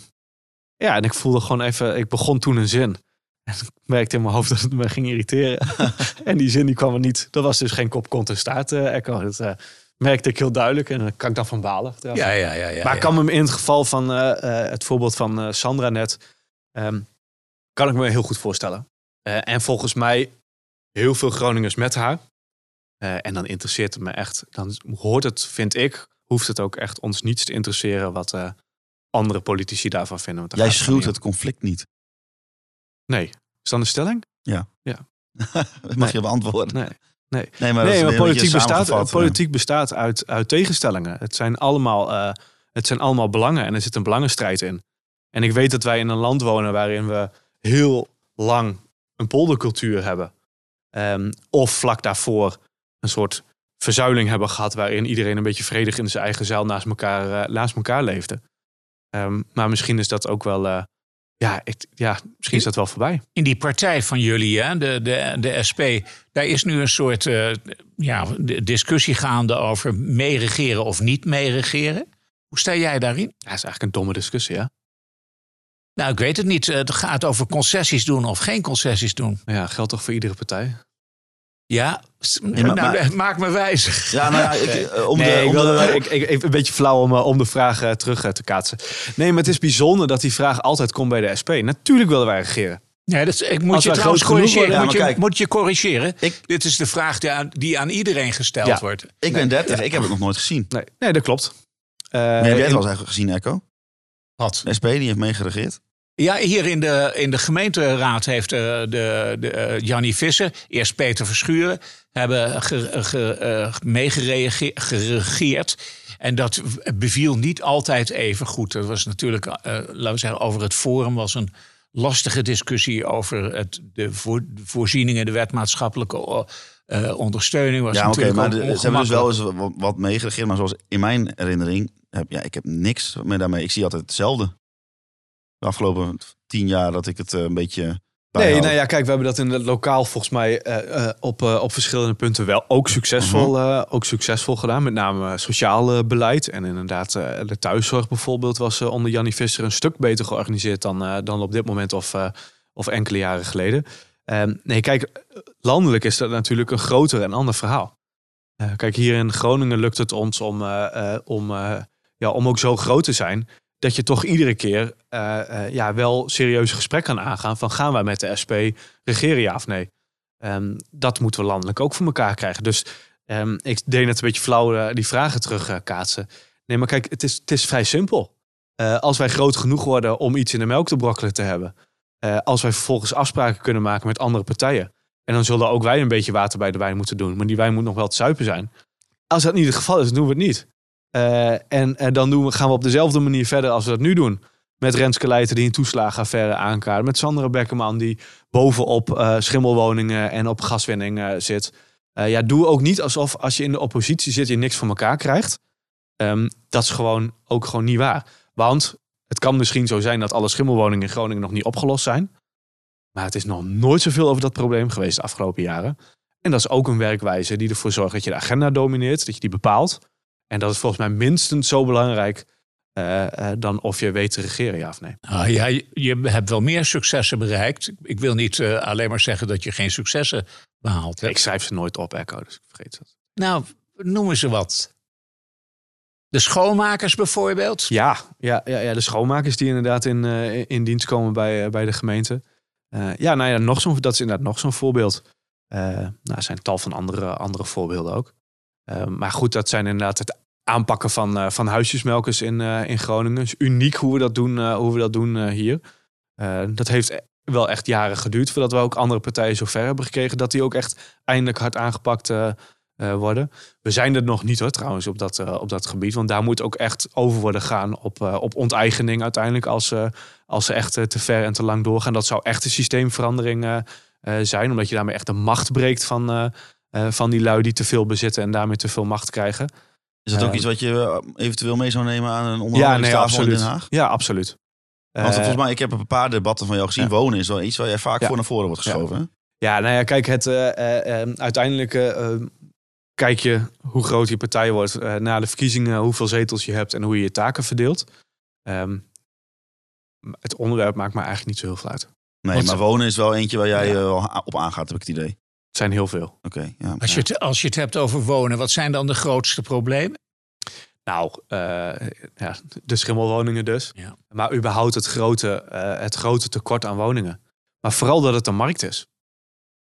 ja, en ik voelde gewoon even... Ik begon toen een zin. En ik merkte in mijn hoofd dat het me ging irriteren. en die zin die kwam er niet. Dat was dus geen kop, kont en staart eh, echo. Dat merkte ik heel duidelijk. En daar kan ik dan van balen. Ja, ja, ja. ja, maar ja. ik kan me in het geval van eh, eh, het voorbeeld van eh, Sandra net, ehm, kan ik me heel goed voorstellen. Eh, en volgens mij heel veel Groningers met haar. Eh, en dan interesseert het me echt. Dan hoort het, vind ik, hoeft het ook echt ons niets te interesseren wat eh, andere politici daarvan vinden. Want daar Jij schuwt het conflict niet. Nee. Is dan de stelling? Dat mag je beantwoorden. Nee. Nee. Nee, maar, nee, politiek bestaat, politiek bestaat uit, uit tegenstellingen. Het zijn, allemaal, eh, het zijn allemaal belangen en er zit een belangenstrijd in. En ik weet dat wij in een land wonen waarin we heel lang een poldercultuur hebben. Ehm, of vlak daarvoor een soort verzuiling hebben gehad waarin iedereen een beetje vredig in zijn eigen zeil naast elkaar, eh, naast elkaar leefde. Ehm, maar misschien is dat ook wel, eh, ja, ik, ja, misschien is dat wel voorbij. in die partij van jullie, hè, de, de, de SP, daar is nu een soort eh, ja, discussie gaande over meeregeren of niet meeregeren. Hoe sta jij daarin? Ja, dat is eigenlijk een domme discussie, hè? Nou, ik weet het niet. Het gaat over concessies doen of geen concessies doen. Ja, geldt toch voor iedere partij? Ja, maar- nou, maar- maak me wijs. Ja, nou ja, ik, om nee, de, ik om wilde, de- ik, een beetje flauw om, eh, om de vraag eh, terug eh, te kaatsen. Nee, maar het is bijzonder dat die vraag altijd komt bij de SP. Natuurlijk willen wij regeren. Nee, dat, is- ik moet Als je trouwens corrigeren. moet, je, maar kijk. moet je corrigeren. Ik- Dit is de vraag die aan, die aan iedereen gesteld Ja. wordt. ik ben 30, ik heb het nog nooit gezien. Nee, nee dat klopt. Eh, Maar heb jij het wel eens eigenlijk gezien, Echo? Wat? De SP die heeft meegeregeerd. Ja, hier in de, in de gemeenteraad heeft eh, de, de, eh, Jannie Visser, eerst Peter Verschuren, hebben ge, ge, eh, meegeregeerd. En dat beviel niet altijd even goed. Dat was natuurlijk, laten we zeggen, over het forum was een lastige discussie over het, de, voor, de voorzieningen, de wetmaatschappelijke ondersteuning. Was Ja, oké, natuurlijk maar de- ze hebben dus wel eens wat, wat meegeregeerd. Maar zoals in mijn herinnering, heb, ja, ik heb niks meer daarmee. Ik zie altijd hetzelfde. De afgelopen tien jaar dat ik het eh, een beetje Nee, nou ja, kijk, we hebben dat in het lokaal volgens mij eh, eh, op, op verschillende punten wel ook succesvol, Mhm. ook succesvol gedaan. Met name sociaal beleid. En inderdaad, de thuiszorg bijvoorbeeld was onder Jannie Visser een stuk beter georganiseerd dan, dan op dit moment of, of enkele jaren geleden. Ehm, nee, kijk, landelijk is dat natuurlijk een groter en ander verhaal. Kijk, hier in Groningen lukt het ons om, om, ja, om ook zo groot te zijn dat je toch iedere keer eh, eh, ja, wel serieuze gesprekken kan aangaan van gaan wij met de SP regeren ja of nee. Ehm, dat moeten we landelijk ook voor elkaar krijgen. Dus ehm, ik deed net een beetje flauw eh, die vragen terug eh, kaatsen. Nee, maar kijk, het is, het is vrij simpel. Als wij groot genoeg worden om iets in de melk te brokkelen te hebben. als wij vervolgens afspraken kunnen maken met andere partijen. En dan zullen ook wij een beetje water bij de wijn moeten doen. Maar die wijn moet nog wel te zuipen zijn. Als dat niet het geval is, doen we het niet. Eh, en, dan doen we, gaan we op dezelfde manier verder als we dat nu doen. Met Renske Leijten die een toeslagenaffaire aankaart. Met Sandra Beckerman die bovenop eh, schimmelwoningen en op gaswinning eh, zit. Ja, doe ook niet alsof als je in de oppositie zit je niks van elkaar krijgt. Ehm, dat is gewoon ook gewoon niet waar. Want het kan misschien zo zijn dat alle schimmelwoningen in Groningen nog niet opgelost zijn. Maar het is nog nooit zoveel over dat probleem geweest de afgelopen jaren. En dat is ook een werkwijze die ervoor zorgt dat je de agenda domineert, dat je die bepaalt. En dat is volgens mij minstens zo belangrijk eh, dan of je weet te regeren, ja of nee. Ah, ja, je, je hebt wel meer successen bereikt. Ik wil niet eh, alleen maar zeggen dat je geen successen behaald hebt. Ik schrijf ze nooit op, Echo, dus ik vergeet dat. Nou, noemen ze wat. De schoonmakers bijvoorbeeld. Ja, ja, ja, ja de schoonmakers die inderdaad in, in dienst komen bij, bij de gemeente. Ja, nou ja, nog zo'n, dat is inderdaad nog zo'n voorbeeld. Nou, er zijn tal van andere, andere voorbeelden ook. Eh, maar goed, dat zijn inderdaad het aanpakken van, eh, van huisjesmelkers in, eh, in Groningen. Is uniek hoe we dat doen, eh, hoe we dat doen hier. Eh, dat heeft wel echt jaren geduurd voordat we ook andere partijen zo ver hebben gekregen dat die ook echt eindelijk hard aangepakt worden. We zijn er nog niet hoor trouwens op dat, op dat gebied, want daar moet ook echt over worden gaan op, op onteigening uiteindelijk als, als ze echt te ver en te lang doorgaan. Dat zou echt een systeemverandering zijn, omdat je daarmee echt de macht breekt van, van die lui die te veel bezitten en daarmee te veel macht krijgen. Is dat ook Eh, iets wat je eh, eventueel mee zou nemen aan een Ja, nee, onderhandelingstafel in. Den Haag? Ja, absoluut. Want Eh, volgens mij, ik heb een paar debatten van jou gezien. ja. Wonen is wel iets waar jij vaak Ja. voor naar voren wordt geschoven. Ja, nou ja, kijk, het, eh, eh, eh, uiteindelijk eh, eh, kijk je hoe groot je partij wordt eh, na de verkiezingen, hoeveel zetels je hebt en hoe je je taken verdeelt. Ehm, het onderwerp maakt me eigenlijk niet zo heel veel uit. Nee, Want- maar wonen is wel eentje waar jij eh, op aangaat, heb ik het idee. Het zijn heel veel. Oké, ja. Als je, het, als je het hebt over wonen, wat zijn dan de grootste problemen? Nou, eh, ja, de schimmelwoningen dus. Ja. Maar überhaupt het grote, eh, het grote tekort aan woningen. Maar vooral dat het een markt is.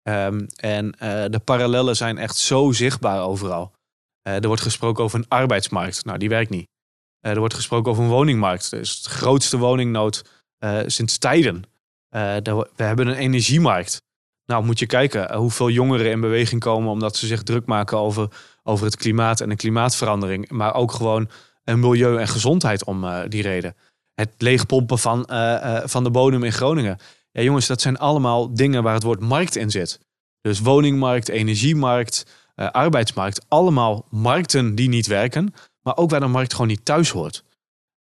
Ehm, en eh, de parallellen zijn echt zo zichtbaar overal. Eh, er wordt gesproken over een arbeidsmarkt. Nou, die werkt niet. Eh, er wordt gesproken over een woningmarkt. Dus de grootste woningnood eh, sinds tijden. We hebben een energiemarkt. Nou, moet je kijken eh, hoeveel jongeren in beweging komen omdat ze zich druk maken over, over het klimaat en de klimaatverandering. Maar ook gewoon een milieu en gezondheid om eh, die reden. Het leegpompen van, eh, eh, van de bodem in Groningen. Ja, jongens, dat zijn allemaal dingen waar het woord markt in zit. Dus woningmarkt, energiemarkt, eh, arbeidsmarkt. Allemaal markten die niet werken, maar ook waar de markt gewoon niet thuis hoort.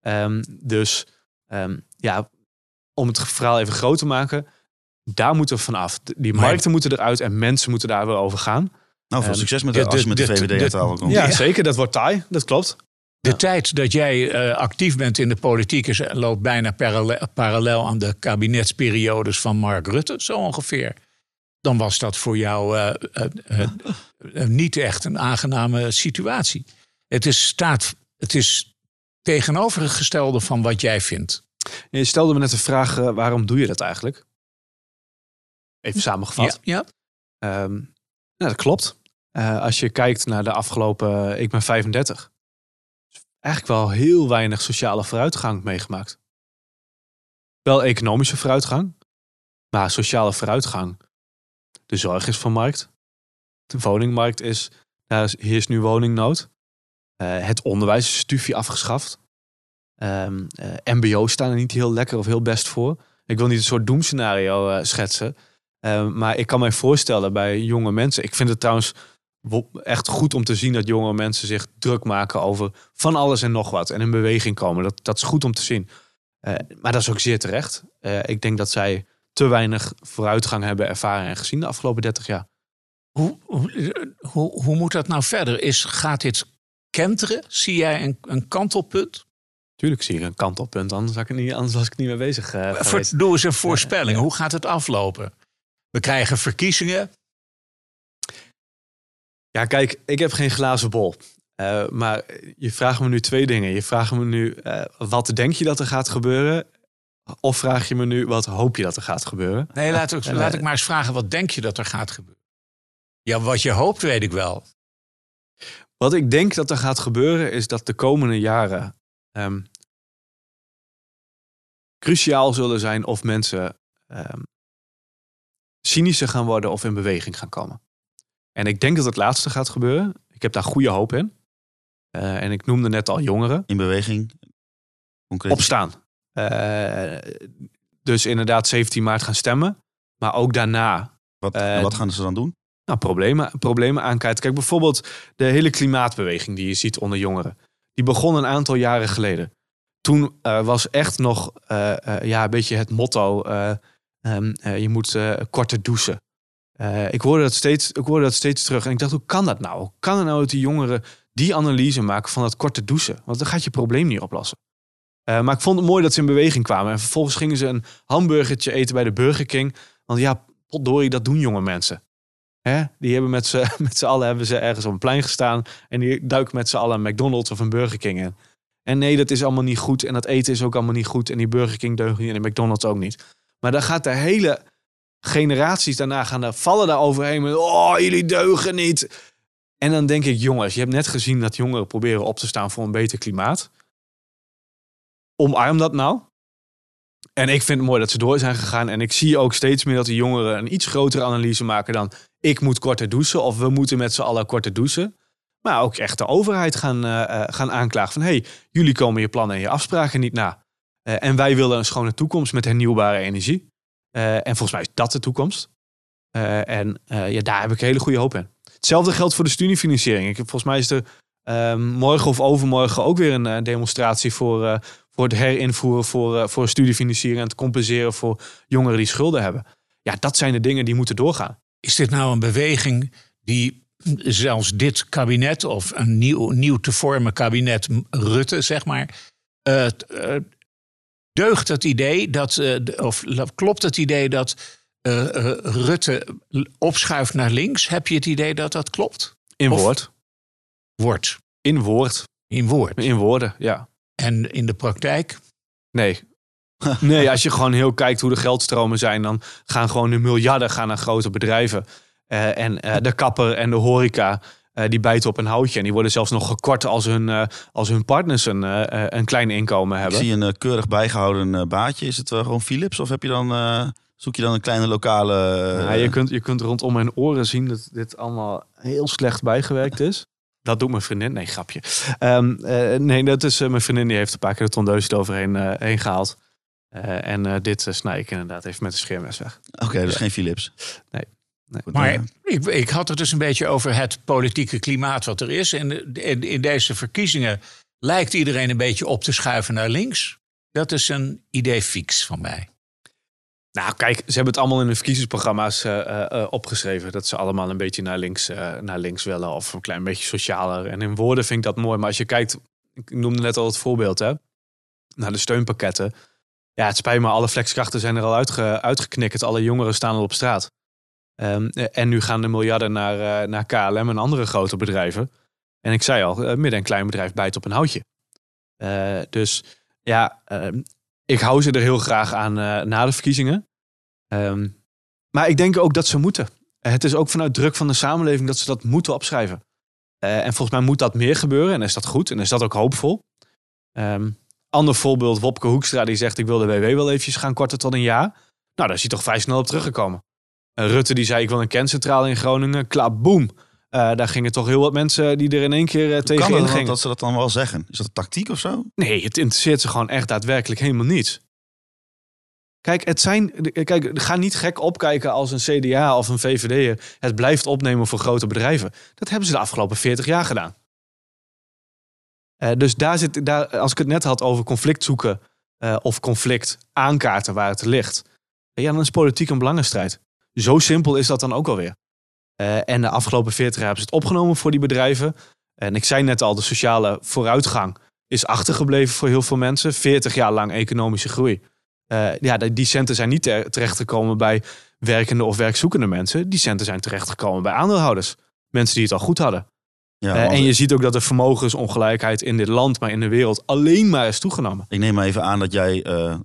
Ehm, dus ehm, ja, om het verhaal even groot te maken, daar moeten we vanaf. Die Maar- markten moeten eruit en mensen moeten daar weer over gaan. Nou, veel Ehm, succes met de- de, als je met de, de- VVD tafel komt. Ja, Ja. zeker. Dat wordt taai. Dat klopt. De Ja. tijd dat jij eh, actief bent in de politiek is, loopt bijna parallel, parallel aan de kabinetsperiodes van Mark Rutte, zo ongeveer. Dan was dat voor jou eh, eh, eh, eh, niet echt een aangename situatie. Het is, staat, het is tegenovergestelde van wat jij vindt. Je stelde me net de vraag, eh, waarom doe je dat eigenlijk? Even samengevat. Ja, ja. Nou, dat klopt. Eh, als je kijkt naar de afgelopen, ik ben 35. is Eigenlijk wel heel weinig sociale vooruitgang meegemaakt. Wel economische vooruitgang, maar sociale vooruitgang. De zorg is van markt. De woningmarkt is, daar is- heerst nu woningnood. Eh, het onderwijs is stufie afgeschaft. Ehm eh, MBO's staan er niet heel lekker of heel best voor. Ik wil niet een soort doemscenario schetsen. Ehm, maar ik kan mij voorstellen bij jonge mensen. Ik vind het trouwens echt goed om te zien dat jonge mensen zich druk maken over van alles en nog wat. En in beweging komen. Dat, dat is goed om te zien. Eh, maar dat is ook zeer terecht. Eh, ik denk dat zij te weinig vooruitgang hebben ervaren en gezien de afgelopen 30 jaar. Hoe, hoe, hoe, moet dat nou verder? Is, gaat dit kenteren? Zie jij een, een kantelpunt? Tuurlijk zie ik een kantelpunt, anders, zou ik niet, anders was ik niet mee bezig. Voor, doe eens een voorspelling. Hoe gaat het aflopen? We krijgen verkiezingen. Ja, kijk, ik heb geen glazen bol. Eh, maar je vraagt me nu twee dingen. Je vraagt me nu, eh, wat denk je dat er gaat gebeuren? Of vraag je me nu, wat hoop je dat er gaat gebeuren? Nee, laat ik, Eh, laat ik maar eens vragen. Wat denk je dat er gaat gebeuren? Ja, wat je hoopt, weet ik wel. Wat ik denk dat er gaat gebeuren, is dat de komende jaren ehm, cruciaal zullen zijn of mensen ehm, cynischer gaan worden of in beweging gaan komen. En ik denk dat het laatste gaat gebeuren. Ik heb daar goede hoop in. Eh, en ik noemde net al jongeren. In beweging? Concreet? Opstaan. Uh, dus inderdaad 17 maart gaan stemmen. Maar ook daarna. Wat, eh, wat gaan ze dan doen? Nou, problemen, problemen aankijken. Kijk, bijvoorbeeld de hele klimaatbeweging die je ziet onder jongeren. Die begon een aantal jaren geleden. Toen was echt nog ja, een beetje het motto... Um, je moet korter douchen. ik, hoorde dat steeds, ik hoorde dat steeds terug. En ik dacht, hoe kan dat nou? Hoe kan het nou dat die jongeren die analyse maken van dat korte douchen? Want dan gaat je probleem niet oplossen. Uh, maar ik vond het mooi dat ze in beweging kwamen. En vervolgens gingen ze een hamburgertje eten bij de Burger King. Want ja, potdorie, dat doen jonge mensen. Hè? Die hebben met z'n, met z'n allen hebben ze ergens op een plein gestaan. En die duiken met z'n allen een McDonald's of een Burger King in. En nee, dat is allemaal niet goed. En dat eten is ook allemaal niet goed. En die Burger King deugt niet en de McDonald's ook niet. Maar dan gaat de hele generaties daarna gaan vallen daar overheen met... Oh, jullie deugen niet. En dan denk ik, jongens, je hebt net gezien dat jongeren proberen op te staan voor een beter klimaat omarm dat nou. En ik vind het mooi dat ze door zijn gegaan. En ik zie ook steeds meer dat de jongeren een iets grotere analyse maken dan ik moet korter douchen of we moeten met z'n allen korter douchen. Maar ook echt de overheid gaan, uh, gaan aanklagen van hey, jullie komen je plannen en je afspraken niet na. Uh, en wij willen een schone toekomst met hernieuwbare energie. en volgens mij is dat de toekomst. en ja, daar heb ik hele goede hoop in. Hetzelfde geldt voor de studiefinanciering. Ik heb, volgens mij is er ehm, morgen of overmorgen ook weer een demonstratie voor, voor het herinvoeren voor, voor studiefinanciering en te compenseren voor jongeren die schulden hebben. Ja, dat zijn de dingen die moeten doorgaan. Is dit nou een beweging die zelfs dit kabinet of een nieuw, nieuw te vormen kabinet Rutte, zeg maar, deugt het idee dat, of klopt het idee dat Rutte opschuift naar links? Heb je het idee dat dat klopt? In woord. Woord. In woord. In woord. In woorden, ja. En in de praktijk? Nee. Nee, als je gewoon heel kijkt hoe de geldstromen zijn, dan gaan gewoon de miljarden gaan naar grote bedrijven. Uh, en uh, de kapper en de horeca, uh, die bijten op een houtje. En die worden zelfs nog gekort als hun, als hun partners een, een klein inkomen hebben. Ik zie een keurig bijgehouden baadje. Is het gewoon Philips of heb je dan, zoek je dan een kleine lokale... Ja, je, kunt, je kunt rondom mijn oren zien dat dit allemaal heel slecht bijgewerkt is. Dat doet mijn vriendin. Nee, grapje. Um, nee, dat is uh, mijn vriendin die heeft een paar keer de tondeus eroverheen uh, heen gehaald. en dit snij ik inderdaad even met een scheermes weg. Oké, dus geen Philips. Nee. Nee. Maar ik, ik, had het dus een beetje over het politieke klimaat wat er is. En in, in deze verkiezingen lijkt iedereen een beetje op te schuiven naar links. Dat is een idee fix van mij. Nou, kijk, ze hebben het allemaal in hun verkiezingsprogramma's uh, uh, opgeschreven. Dat ze allemaal een beetje naar links, uh, naar links willen. Of een klein beetje socialer. En in woorden vind ik dat mooi. Maar als je kijkt, ik noemde net al het voorbeeld, hè. Naar de steunpakketten. Ja, het spijt me, alle flexkrachten zijn er al uitge, uitgeknikkerd. Alle jongeren staan al op straat. Um, en nu gaan de miljarden naar, naar KLM en andere grote bedrijven. En ik zei al, midden- en klein bedrijf bijt op een houtje. dus ja, ehm, ik hou ze er heel graag aan na de verkiezingen. Um, maar ik denk ook dat ze moeten. Het is ook vanuit druk van de samenleving dat ze dat moeten opschrijven. En volgens mij moet dat meer gebeuren. En is dat goed? En is dat ook hoopvol? Um, ander voorbeeld, Wopke Hoekstra, die zegt... ik wil de WW wel eventjes gaan korten tot een jaar. Nou, daar is hij toch vrij snel op teruggekomen. Rutte die zei, ik wil een kerncentrale in Groningen. Klaar, boem. Uh, daar gingen toch heel wat mensen die er in één keer uh, tegen in gingen. dat ze dat dan wel zeggen? Is dat een tactiek of zo? Nee, het interesseert ze gewoon echt daadwerkelijk helemaal niets. Kijk, het zijn, kijk, ga niet gek opkijken als een CDA of een VVD het blijft opnemen voor grote bedrijven. Dat hebben ze de afgelopen 40 jaar gedaan. Uh, dus daar zit, daar, als ik het net had over conflict zoeken uh, of conflict aankaarten waar het ligt, ja, dan is politiek een belangenstrijd. Zo simpel is dat dan ook alweer. Uh, en de afgelopen 40 jaar hebben ze het opgenomen voor die bedrijven. En ik zei net al, de sociale vooruitgang is achtergebleven voor heel veel mensen. 40 jaar lang economische groei. Uh, ja, die centen zijn niet terechtgekomen bij werkende of werkzoekende mensen. Die centen zijn terechtgekomen bij aandeelhouders. Mensen die het al goed hadden. Ja, uh, en je ziet ook dat de vermogensongelijkheid in dit land, maar in de wereld alleen maar is toegenomen. Ik neem maar even aan dat jij uh,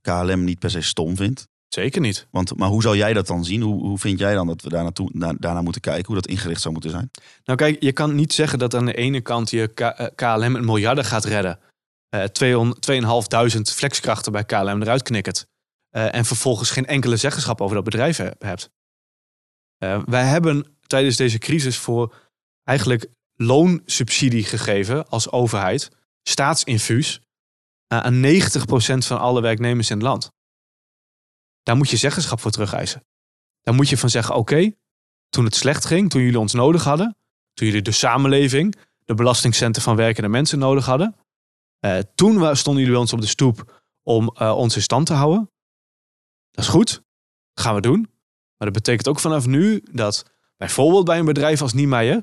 KLM niet per se stom vindt. Zeker niet. Want, maar hoe zou jij dat dan zien? Hoe, hoe vind jij dan dat we daar naartoe, na, daarna moeten kijken? Hoe dat ingericht zou moeten zijn? Nou kijk, je kan niet zeggen dat aan de ene kant je K KLM een miljarden gaat redden. Uh, 2.500 flexkrachten bij KLM eruit knikkert. Uh, en vervolgens geen enkele zeggenschap over dat bedrijf hebt. Eh, wij hebben tijdens deze crisis voor eigenlijk loonsubsidie gegeven als overheid, staatsinfuus, eh, aan 90% van alle werknemers in het land. Daar moet je zeggenschap voor terugeisen. Daar moet je van zeggen, oké, toen het slecht ging, toen jullie ons nodig hadden, toen jullie de samenleving, de belastingcenten van werkende mensen nodig hadden, eh, toen stonden jullie bij ons op de stoep om eh, ons in stand te houden. Dat is goed, dat gaan we doen. Maar dat betekent ook vanaf nu dat bijvoorbeeld bij een bedrijf als Niemeyer,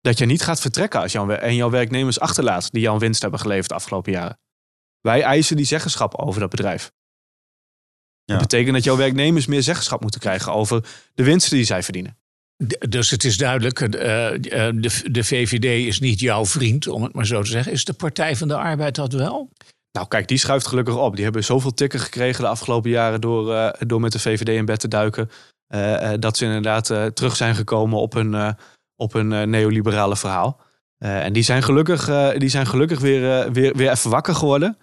dat je niet gaat vertrekken als jouw, en jouw werknemers achterlaat die jouw winst hebben geleverd de afgelopen jaren. Wij eisen die zeggenschap over dat bedrijf. Ja. Dat betekent dat jouw werknemers meer zeggenschap moeten krijgen over de winsten die zij verdienen. Dus het is duidelijk, eh, eh, de, de VVD is niet jouw vriend, om het maar zo te zeggen. Is de Partij van de Arbeid dat wel? Nou, kijk, die schuift gelukkig op. Die hebben zoveel tikken gekregen de afgelopen jaren door, eh, door met de VVD in bed te duiken. eh, eh, dat ze inderdaad eh, terug zijn gekomen op hun, eh, op hun neoliberale verhaal. Eh, en die zijn gelukkig, eh, die zijn gelukkig weer, weer, weer even wakker geworden.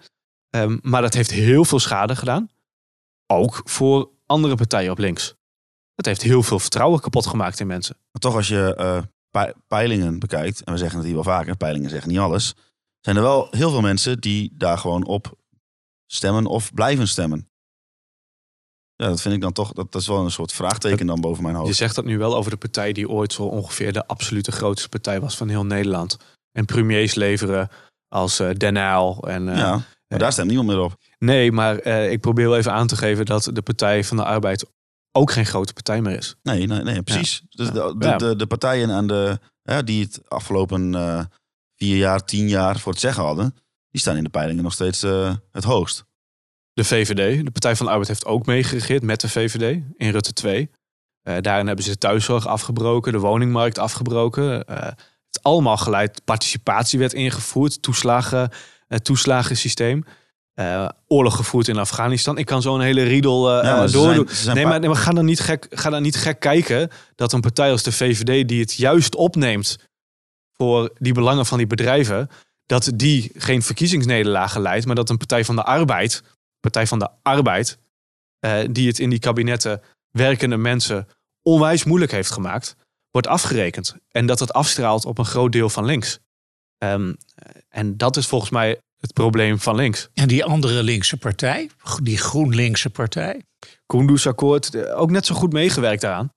Ehm, maar dat heeft heel veel schade gedaan. Ook voor andere partijen op links. Dat heeft heel veel vertrouwen kapot gemaakt in mensen. Maar toch als je eh, pe- peilingen bekijkt, en we zeggen het hier wel vaker, peilingen zeggen niet alles, zijn er wel heel veel mensen die daar gewoon op stemmen of blijven stemmen. Ja, dat vind ik dan toch, dat, dat is wel een soort vraagteken dan boven mijn Je hoofd. zegt dat nu wel over de partij die ooit zo ongeveer de absolute grootste partij was van heel Nederland. En premiers leveren als eh Den Uyl en eh, Ja, maar daar stemt niemand meer op. Nee, maar eh, ik probeer wel even aan te geven dat de Partij van de Arbeid ook geen grote partij meer is. Nee, nee, nee precies. Dus de, de, de, de partijen aan de, ja, die het afgelopen eh, vier jaar, tien jaar voor het zeggen hadden, die staan in de peilingen nog steeds eh, het hoogst. De VVD, de Partij van de Arbeid, heeft ook meegeregeerd met de VVD in Rutte 2. Eh, daarin hebben ze de thuiszorg afgebroken, de woningmarkt afgebroken. Eh, het allemaal geleid, participatie werd ingevoerd, toeslagen, eh, toeslagensysteem. Eh, oorlog gevoerd in Afghanistan. Ik kan zo een hele riedel eh Ja, doordoen. nee, maar, nee, maar ga, dan niet gek, ga dan niet gek kijken dat een partij als de VVD, die het juist opneemt voor die belangen van die bedrijven, dat die geen verkiezingsnederlagen leidt, maar dat een Partij van de Arbeid, Partij van de Arbeid, die het in die kabinetten werkende mensen onwijs moeilijk heeft gemaakt, wordt afgerekend. En dat het afstraalt op een groot deel van links. Ehm, en dat is volgens mij het probleem van links. En die andere linkse partij, die GroenLinkse partij, Koendersakkoord, eh, ook net zo goed meegewerkt daaraan.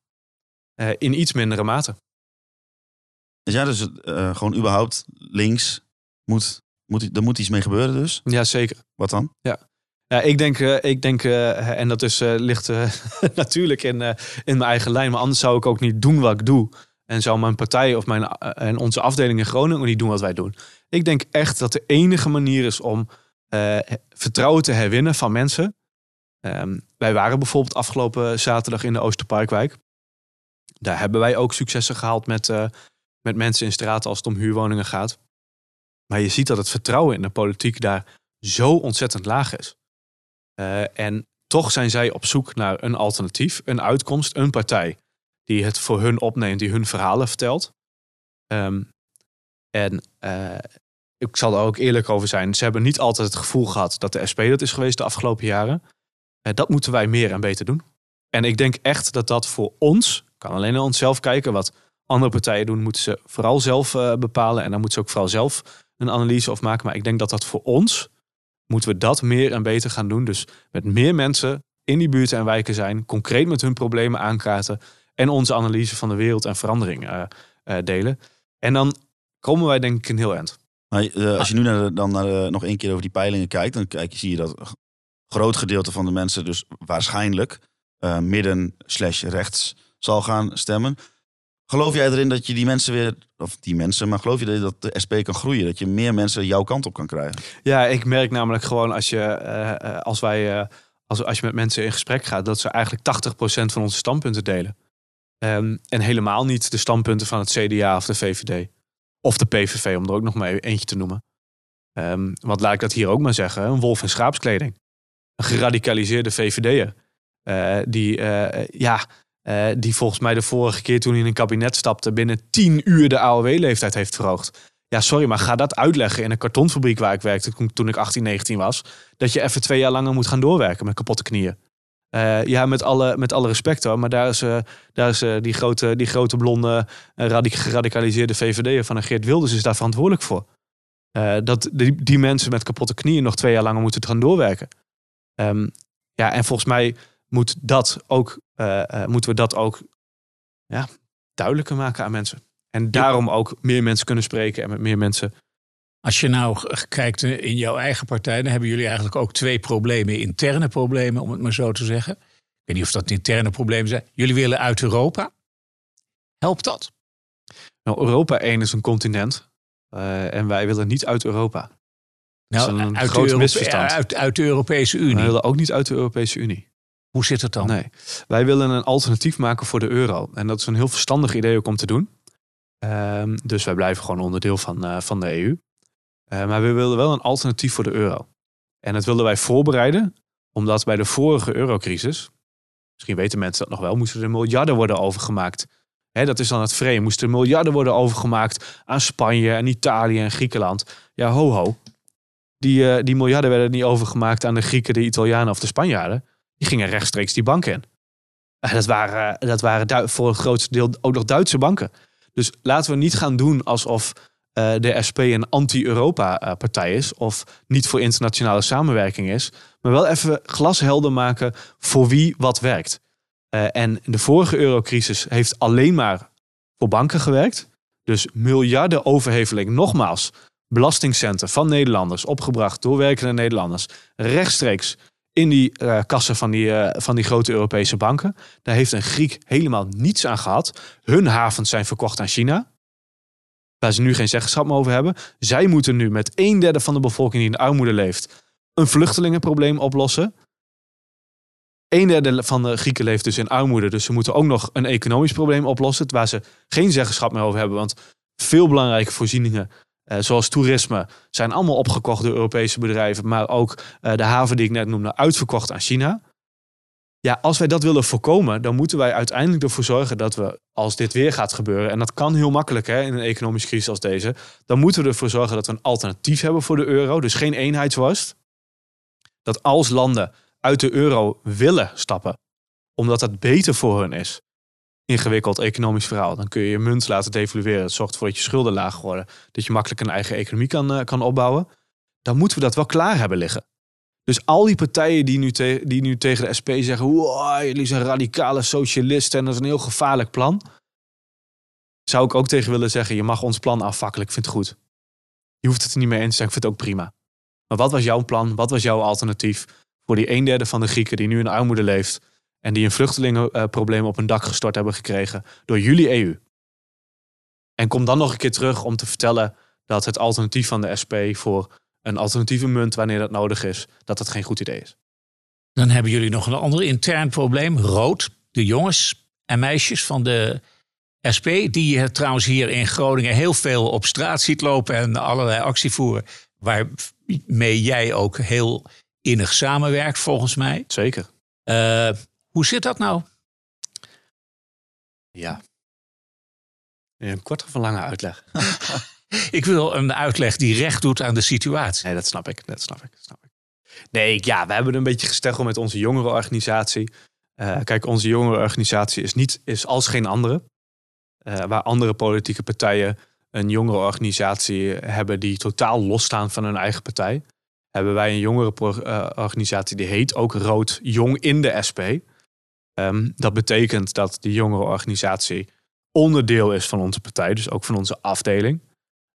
Eh, in iets mindere mate. Dus ja, dus eh, gewoon überhaupt links moet, moet, er moet iets mee gebeuren dus. Ja, zeker. Wat dan? Ja, ik denk, eh, ik denk eh, en dat is, eh, ligt natuurlijk in, eh, in mijn eigen lijn, maar anders zou ik ook niet doen wat ik doe. En zou mijn partij of mijn, en onze afdeling in Groningen ook niet doen wat wij doen. Ik denk echt dat de enige manier is om eh, vertrouwen te herwinnen van mensen. Ehm, wij waren bijvoorbeeld afgelopen zaterdag in de Oosterparkwijk. Daar hebben wij ook successen gehaald met, eh, met mensen in straten als het om huurwoningen gaat. Maar je ziet dat het vertrouwen in de politiek daar zo ontzettend laag is. Eh, en toch zijn zij op zoek naar een alternatief, een uitkomst, een partij die het voor hun opneemt, die hun verhalen vertelt. Ehm, en eh, ik zal er ook eerlijk over zijn. Ze hebben niet altijd het gevoel gehad dat de SP dat is geweest de afgelopen jaren. Eh, dat moeten wij meer en beter doen. En ik denk echt dat dat voor ons, kan alleen naar onszelf kijken, wat andere partijen doen, moeten ze vooral zelf eh, bepalen. En dan moeten ze ook vooral zelf een analyse of maken. Maar ik denk dat dat voor ons, moeten we dat meer en beter gaan doen. Dus met meer mensen in die buurten en wijken zijn, concreet met hun problemen aankaarten en onze analyse van de wereld en verandering delen. En dan komen wij denk ik een heel eind. Maar eh, als je nu naar de- dan naar de- nog één keer over die peilingen kijkt, dan kijk, zie je dat een groot gedeelte van de mensen dus waarschijnlijk eh, midden slash rechts zal gaan stemmen. Geloof jij erin dat je die mensen weer, of die mensen, maar geloof je dat de SP kan groeien? Dat je meer mensen jouw kant op kan krijgen? Ja, ik merk namelijk gewoon als je, eh, eh, als wij, eh, als, als je met mensen in gesprek gaat, dat ze eigenlijk 80% van onze standpunten delen. Ehm, en helemaal niet de standpunten van het CDA of de VVD. Of de PVV, om er ook nog maar eentje te noemen. Ehm, want laat ik dat hier ook maar zeggen, een wolf in schaapskleding. Een geradicaliseerde VVD'er. eh die, eh, ja, eh, die volgens mij de vorige keer toen hij in een kabinet stapte... binnen 10 uur de AOW-leeftijd heeft verhoogd. Ja, sorry, maar ga dat uitleggen in een kartonfabriek waar ik werkte toen ik 18, 19 was. Dat je even twee jaar langer moet gaan doorwerken met kapotte knieën. Eh, ja, met alle, met alle respect hoor. Maar daar is, eh, daar is eh, die, grote, die grote blonde radic- geradicaliseerde VVD'er van Geert Wilders is daar verantwoordelijk voor. Dat die, die mensen met kapotte knieën nog twee jaar langer moeten gaan doorwerken. Ehm, ja, en volgens mij moet dat ook, moeten we dat ook ja, duidelijker maken aan mensen. En daarom ook meer mensen kunnen spreken en met meer mensen. Als je nou kijkt eh, in jouw eigen partij, dan hebben jullie eigenlijk ook twee problemen, interne problemen, om het maar zo te zeggen. Ik weet niet of dat interne problemen zijn. Jullie willen uit Europa. Helpt dat? Nou, Europa 1 is een continent. eh, en wij willen niet uit Europa. Dat is een uit, groot de misverstand. uit, uit de Europese Unie. Wij willen ook niet uit de Europese Unie. Hoe zit het dan? Nee, wij willen een alternatief maken voor de euro. En dat is een heel verstandig idee ook om te doen. Ehm, dus wij blijven gewoon onderdeel van, eh, van de EU. Eh, maar we willen wel een alternatief voor de euro. En dat wilden wij voorbereiden, omdat bij de vorige eurocrisis, misschien weten mensen dat nog wel, moesten er miljarden worden overgemaakt. Dat is dan het vreemd. Moesten er miljarden worden overgemaakt aan Spanje en Italië en Griekenland. Ja, ho ho. Die, eh, die miljarden werden niet overgemaakt aan de Grieken, de Italianen of de Spanjaarden. Die gingen rechtstreeks die banken in. Eh, Dat waren, dat waren voor het grootste deel ook nog Duitse banken. Dus laten we niet gaan doen alsof eh, de SP een anti-Europa-partij is. Of niet voor internationale samenwerking is. Maar wel even glashelder maken voor wie wat werkt. Eh, en de vorige eurocrisis heeft alleen maar voor banken gewerkt. Dus miljarden overheveling, nogmaals, belastingcenten van Nederlanders, opgebracht door werkende Nederlanders, rechtstreeks in die eh, kassen van die, eh, van die grote Europese banken. Daar heeft een Griek helemaal niets aan gehad. Hun havens zijn verkocht aan China. Waar ze nu geen zeggenschap meer over hebben. Zij moeten nu met een derde van de bevolking die in armoede leeft. een vluchtelingenprobleem oplossen. Een derde van de Grieken leeft dus in armoede. Dus ze moeten ook nog een economisch probleem oplossen. Waar ze geen zeggenschap meer over hebben. Want veel belangrijke voorzieningen eh, zoals toerisme, zijn allemaal opgekocht door Europese bedrijven. Maar ook eh, de haven die ik net noemde, uitverkocht aan China. Ja, als wij dat willen voorkomen, dan moeten wij uiteindelijk ervoor zorgen dat we, als dit weer gaat gebeuren, en dat kan heel makkelijk hè, in een economische crisis als deze, dan moeten we ervoor zorgen dat we een alternatief hebben voor de euro. Dus geen eenheidsworst. Dat als landen uit de euro willen stappen, omdat dat beter voor hun is, ingewikkeld economisch verhaal. Dan kun je je munt laten devalueren. Het zorgt ervoor dat je schulden laag worden. Dat je makkelijk een eigen economie kan, eh, kan opbouwen. Dan moeten we dat wel klaar hebben liggen. Dus al die partijen die nu, die nu tegen de SP zeggen... Wow, jullie zijn radicale socialisten en dat is een heel gevaarlijk plan. Zou ik ook tegen willen zeggen... je mag ons plan afvakkelen, ik vind het goed. Je hoeft het er niet mee eens te zijn, ik vind het ook prima. Maar wat was jouw plan? Wat was jouw alternatief voor die een derde van de Grieken... die nu in armoede leeft... en die een vluchtelingenprobleem op hun dak gestort hebben gekregen... door jullie EU? En kom dan nog een keer terug om te vertellen... dat het alternatief van de SP voor een alternatieve munt... wanneer dat nodig is, dat dat geen goed idee is. Dan hebben jullie nog een ander intern probleem. Rood, de jongens en meisjes van de SP. Die je trouwens hier in Groningen heel veel op straat ziet lopen. En allerlei actie voeren. Waarmee jij ook heel innig samenwerkt volgens mij. Zeker. Eh, hoe zit dat nou? Ja. Een korte of een lange uitleg? Ik wil een uitleg die recht doet aan de situatie. Nee, dat snap ik. Dat snap ik. Snap ik. Nee, ja, we hebben een beetje gesteggeld met onze jongerenorganisatie. Eh kijk, onze jongerenorganisatie is, niet, is als geen andere. Eh, waar andere politieke partijen een jongerenorganisatie hebben die totaal losstaan van hun eigen partij. Hebben wij een jongerenorganisatie die heet ook Rood Jong in de SP. Ehm, dat betekent dat die jongerenorganisatie onderdeel is van onze partij, dus ook van onze afdeling.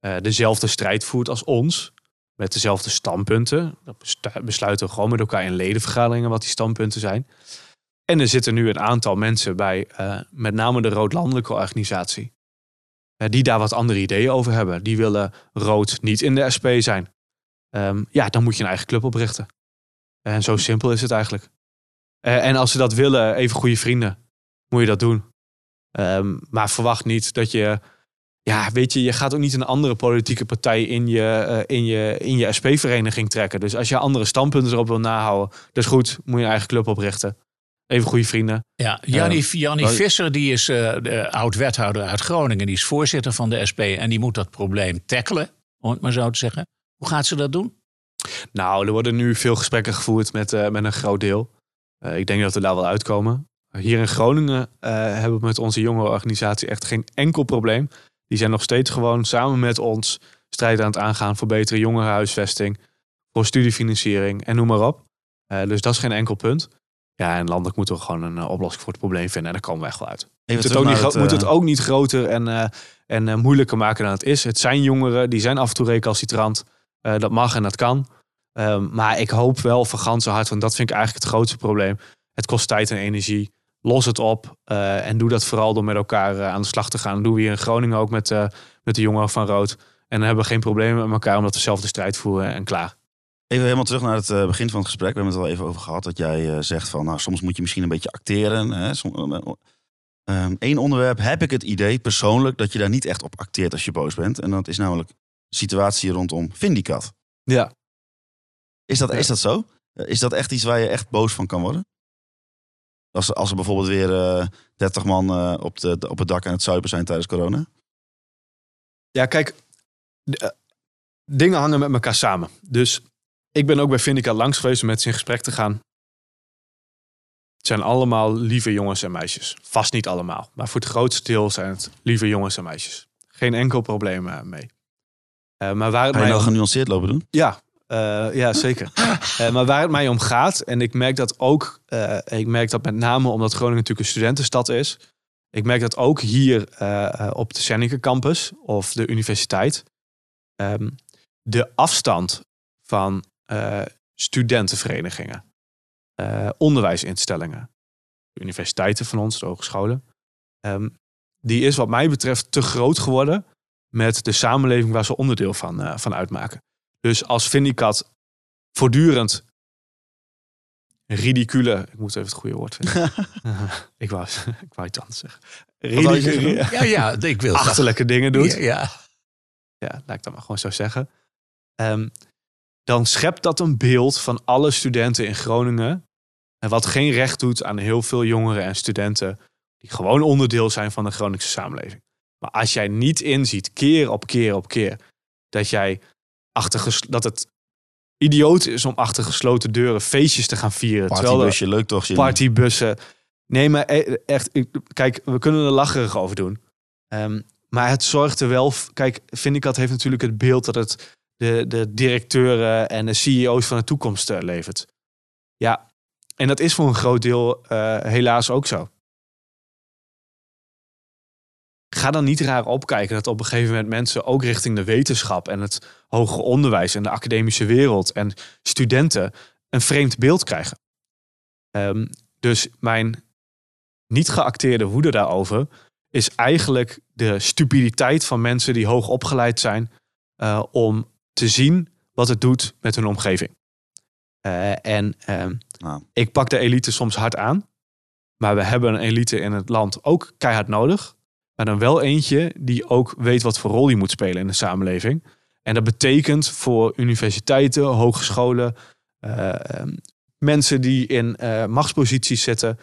Eh, dezelfde strijd voert als ons met dezelfde standpunten. Dat besluiten we gewoon met elkaar in ledenvergaderingen wat die standpunten zijn. En er zitten nu een aantal mensen bij, eh, met name de Rood-Landelijke Organisatie, eh, die daar wat andere ideeën over hebben. Die willen rood niet in de SP zijn. Ehm, ja, dan moet je een eigen club oprichten. En zo simpel is het eigenlijk. En als ze dat willen, even goede vrienden, moet je dat doen. Ehm, maar verwacht niet dat je ja, weet je, je gaat ook niet een andere politieke partij in je, eh, in je, in je SP-vereniging trekken. Dus als je andere standpunten erop wil nahouden, dat is goed. Moet je een eigen club oprichten. Even goede vrienden. Ja, Jannie, Jannie maar- Visser, die is eh, de oud-wethouder uit Groningen. Die is voorzitter van de SP. En die moet dat probleem tackelen, om het maar zo te zeggen. Hoe gaat ze dat doen? Nou, er worden nu veel gesprekken gevoerd met, eh, met een groot deel. ik denk dat we daar wel uitkomen. Hier in Groningen hebben we met onze jongerenorganisatie echt geen enkel probleem. Die zijn nog steeds gewoon samen met ons strijd aan het aangaan voor betere jongerenhuisvesting, voor studiefinanciering en noem maar op. dus dat is geen enkel punt. Ja, en landelijk moeten we gewoon een oplossing voor het probleem vinden. En daar komen we echt wel uit. Moet het, ook niet, het, moet het ook niet groter en en moeilijker maken dan het is. Het zijn jongeren, die zijn af en toe recalcitrant. Dat mag en dat kan. Um, maar ik hoop wel van ganse hart, want dat vind ik eigenlijk het grootste probleem. Het kost tijd en energie. Los het op uh, en doe dat vooral door met elkaar aan de slag te gaan. Dat doen we hier in Groningen ook met, met de jongeren van Rood. En dan hebben we geen problemen met elkaar omdat we zelf de strijd voeren en klaar. Even helemaal terug naar het begin van het gesprek. We hebben het al even over gehad. Dat jij zegt van, nou, soms moet je misschien een beetje acteren. Hè? Eén ehm, onderwerp heb ik het idee persoonlijk dat je daar niet echt op acteert als je boos bent. En dat is namelijk de situatie rondom Vindicat. Ja. Is dat, is dat zo? Eh, is dat echt iets waar je echt boos van kan worden? Als, als er bijvoorbeeld weer uh, eh, 30 man uh, op, de, op het dak aan het zuipen zijn tijdens corona? Ja, kijk, dingen hangen met elkaar samen. Dus ik ben ook bij Vindicat langs geweest om met ze in gesprek te gaan. Het zijn allemaal lieve jongens en meisjes. Vast niet allemaal, maar voor het grootste deel zijn het lieve jongens en meisjes. Geen enkel probleem eh, mee. Uh, maar waar het Ga je nou genuanceerd lopen doen? Ja, uh, ja zeker. maar waar het mij om gaat, en ik merk dat ook, ik merk dat met name omdat Groningen natuurlijk een studentenstad is. Ik merk dat ook hier op de Senneke campus of de universiteit. Um, de afstand van studentenverenigingen onderwijsinstellingen. De universiteiten van ons, de hogescholen. Um, die is wat mij betreft te groot geworden met de samenleving waar ze onderdeel van, van uitmaken. Dus als Vindicat voortdurend ridicule, ik moet even het goede woord vinden. ik, wou, ik wou iets anders zeggen. Ridicule, ja, ja, ik wil achterlijke dingen doet. Ja, ja. ja, laat ik dat maar gewoon zo zeggen. Um, dan schept dat een beeld van alle studenten in Groningen en wat geen recht doet aan heel veel jongeren en studenten die gewoon onderdeel zijn van de Groningse samenleving. Maar als jij niet inziet, keer op keer op keer, dat jij achter dat het idioot is om achter gesloten deuren feestjes te gaan vieren. Partybusje, leuk toch? Partybussen. Nee, maar e- echt, kijk, we kunnen er lacherig over doen. Um, maar het zorgt er wel. Kijk, vind ik dat heeft natuurlijk het beeld dat het de, de directeuren en de CEO's van de toekomst uh, levert. Ja, en dat is voor een groot deel uh, helaas ook zo. Ga dan niet raar opkijken dat op een gegeven moment mensen ook richting de wetenschap en het hoger onderwijs en de academische wereld en studenten een vreemd beeld krijgen. Um, dus mijn niet geacteerde woede daarover is eigenlijk de stupiditeit van mensen die hoog opgeleid zijn uh, om te zien wat het doet met hun omgeving. Uh, en uh, nou. Ik pak de elite soms hard aan. Maar we hebben een elite in het land ook keihard nodig. Maar dan wel eentje die ook weet wat voor rol die moet spelen in de samenleving. En dat betekent voor universiteiten, hogescholen, uh, mensen die in uh, machtsposities zitten,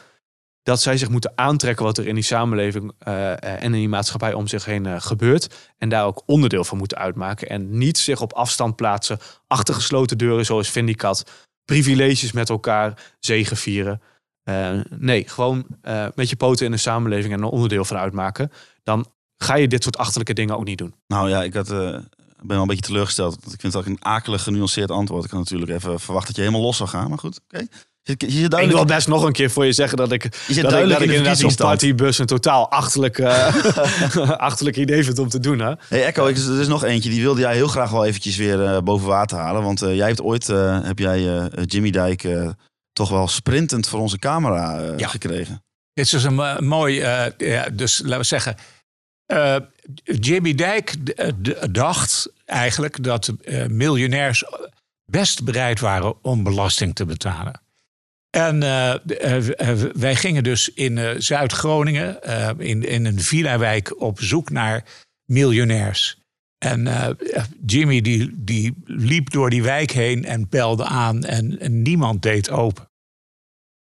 dat zij zich moeten aantrekken wat er in die samenleving uh, en in die maatschappij om zich heen gebeurt. En daar ook onderdeel van moeten uitmaken. En niet zich op afstand plaatsen achter gesloten deuren zoals Vindicat privileges met elkaar zegevieren. Uh, nee, gewoon uh, met je poten in de samenleving en een onderdeel van uitmaken. Dan ga je dit soort achterlijke dingen ook niet doen. Nou ja, ik had, uh, ben wel een beetje teleurgesteld. Want ik vind het ook een akelig genuanceerd antwoord. Ik had natuurlijk even verwacht dat je helemaal los zou gaan. Maar goed, oké. Je, je, je duidelijk... Ik wil best nog een keer voor je zeggen dat ik, je dat ik, dat ik inderdaad zo'n partybus een totaal achterlijk, achterlijk idee vind om te doen. Hè? Hey Echo, er is nog eentje. Die wilde jij heel graag wel eventjes weer boven water halen. Want jij hebt ooit, heb jij Jimmy Dijk toch wel sprintend voor onze camera ja. gekregen. Dit is dus een mooi, ja, dus laten we zeggen... Jimmy Dijk dacht eigenlijk dat miljonairs best bereid waren om belasting te betalen. En wij gingen dus in Zuid-Groningen, in, in een villa-wijk, op zoek naar miljonairs. En Jimmy die, die liep door die wijk heen en belde aan en, en, niemand deed open.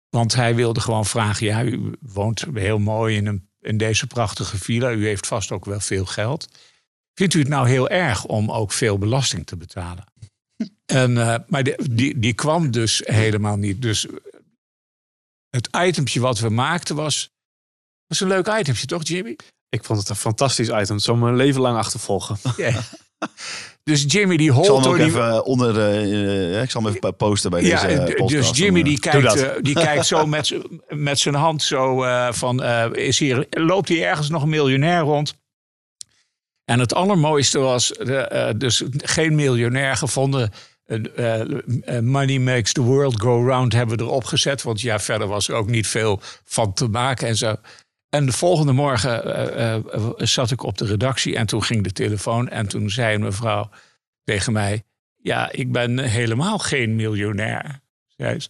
Want hij wilde gewoon vragen, ja, u woont heel mooi in, een, in deze prachtige villa, u heeft vast ook wel veel geld. Vindt u het nou heel erg om ook veel belasting te betalen? En, uh, maar die, die, die kwam dus helemaal niet. Dus het itempje wat we maakten was... was een leuk itempje, toch Jimmy? Ik vond het een fantastisch item. Het zal me een leven lang achtervolgen. Ja. Dus Jimmy die Ik zal holt hem ook die... even onder, eh, eh, ik zal hem even posten bij Ja, deze d- podcast. dus Jimmy die eh, kijkt, eh, die kijkt zo met, met zijn hand zo eh, van, eh, is hier, loopt hier ergens nog een miljonair rond? En het allermooiste was, eh, eh, dus geen miljonair gevonden. Eh, eh, money makes the world go round hebben we erop gezet. Want ja, verder was er ook niet veel van te maken en zo. En de volgende morgen eh, eh, zat ik op de redactie en toen ging de telefoon. En toen zei een mevrouw tegen mij: Ja, ik ben helemaal geen miljonair. Zei ze.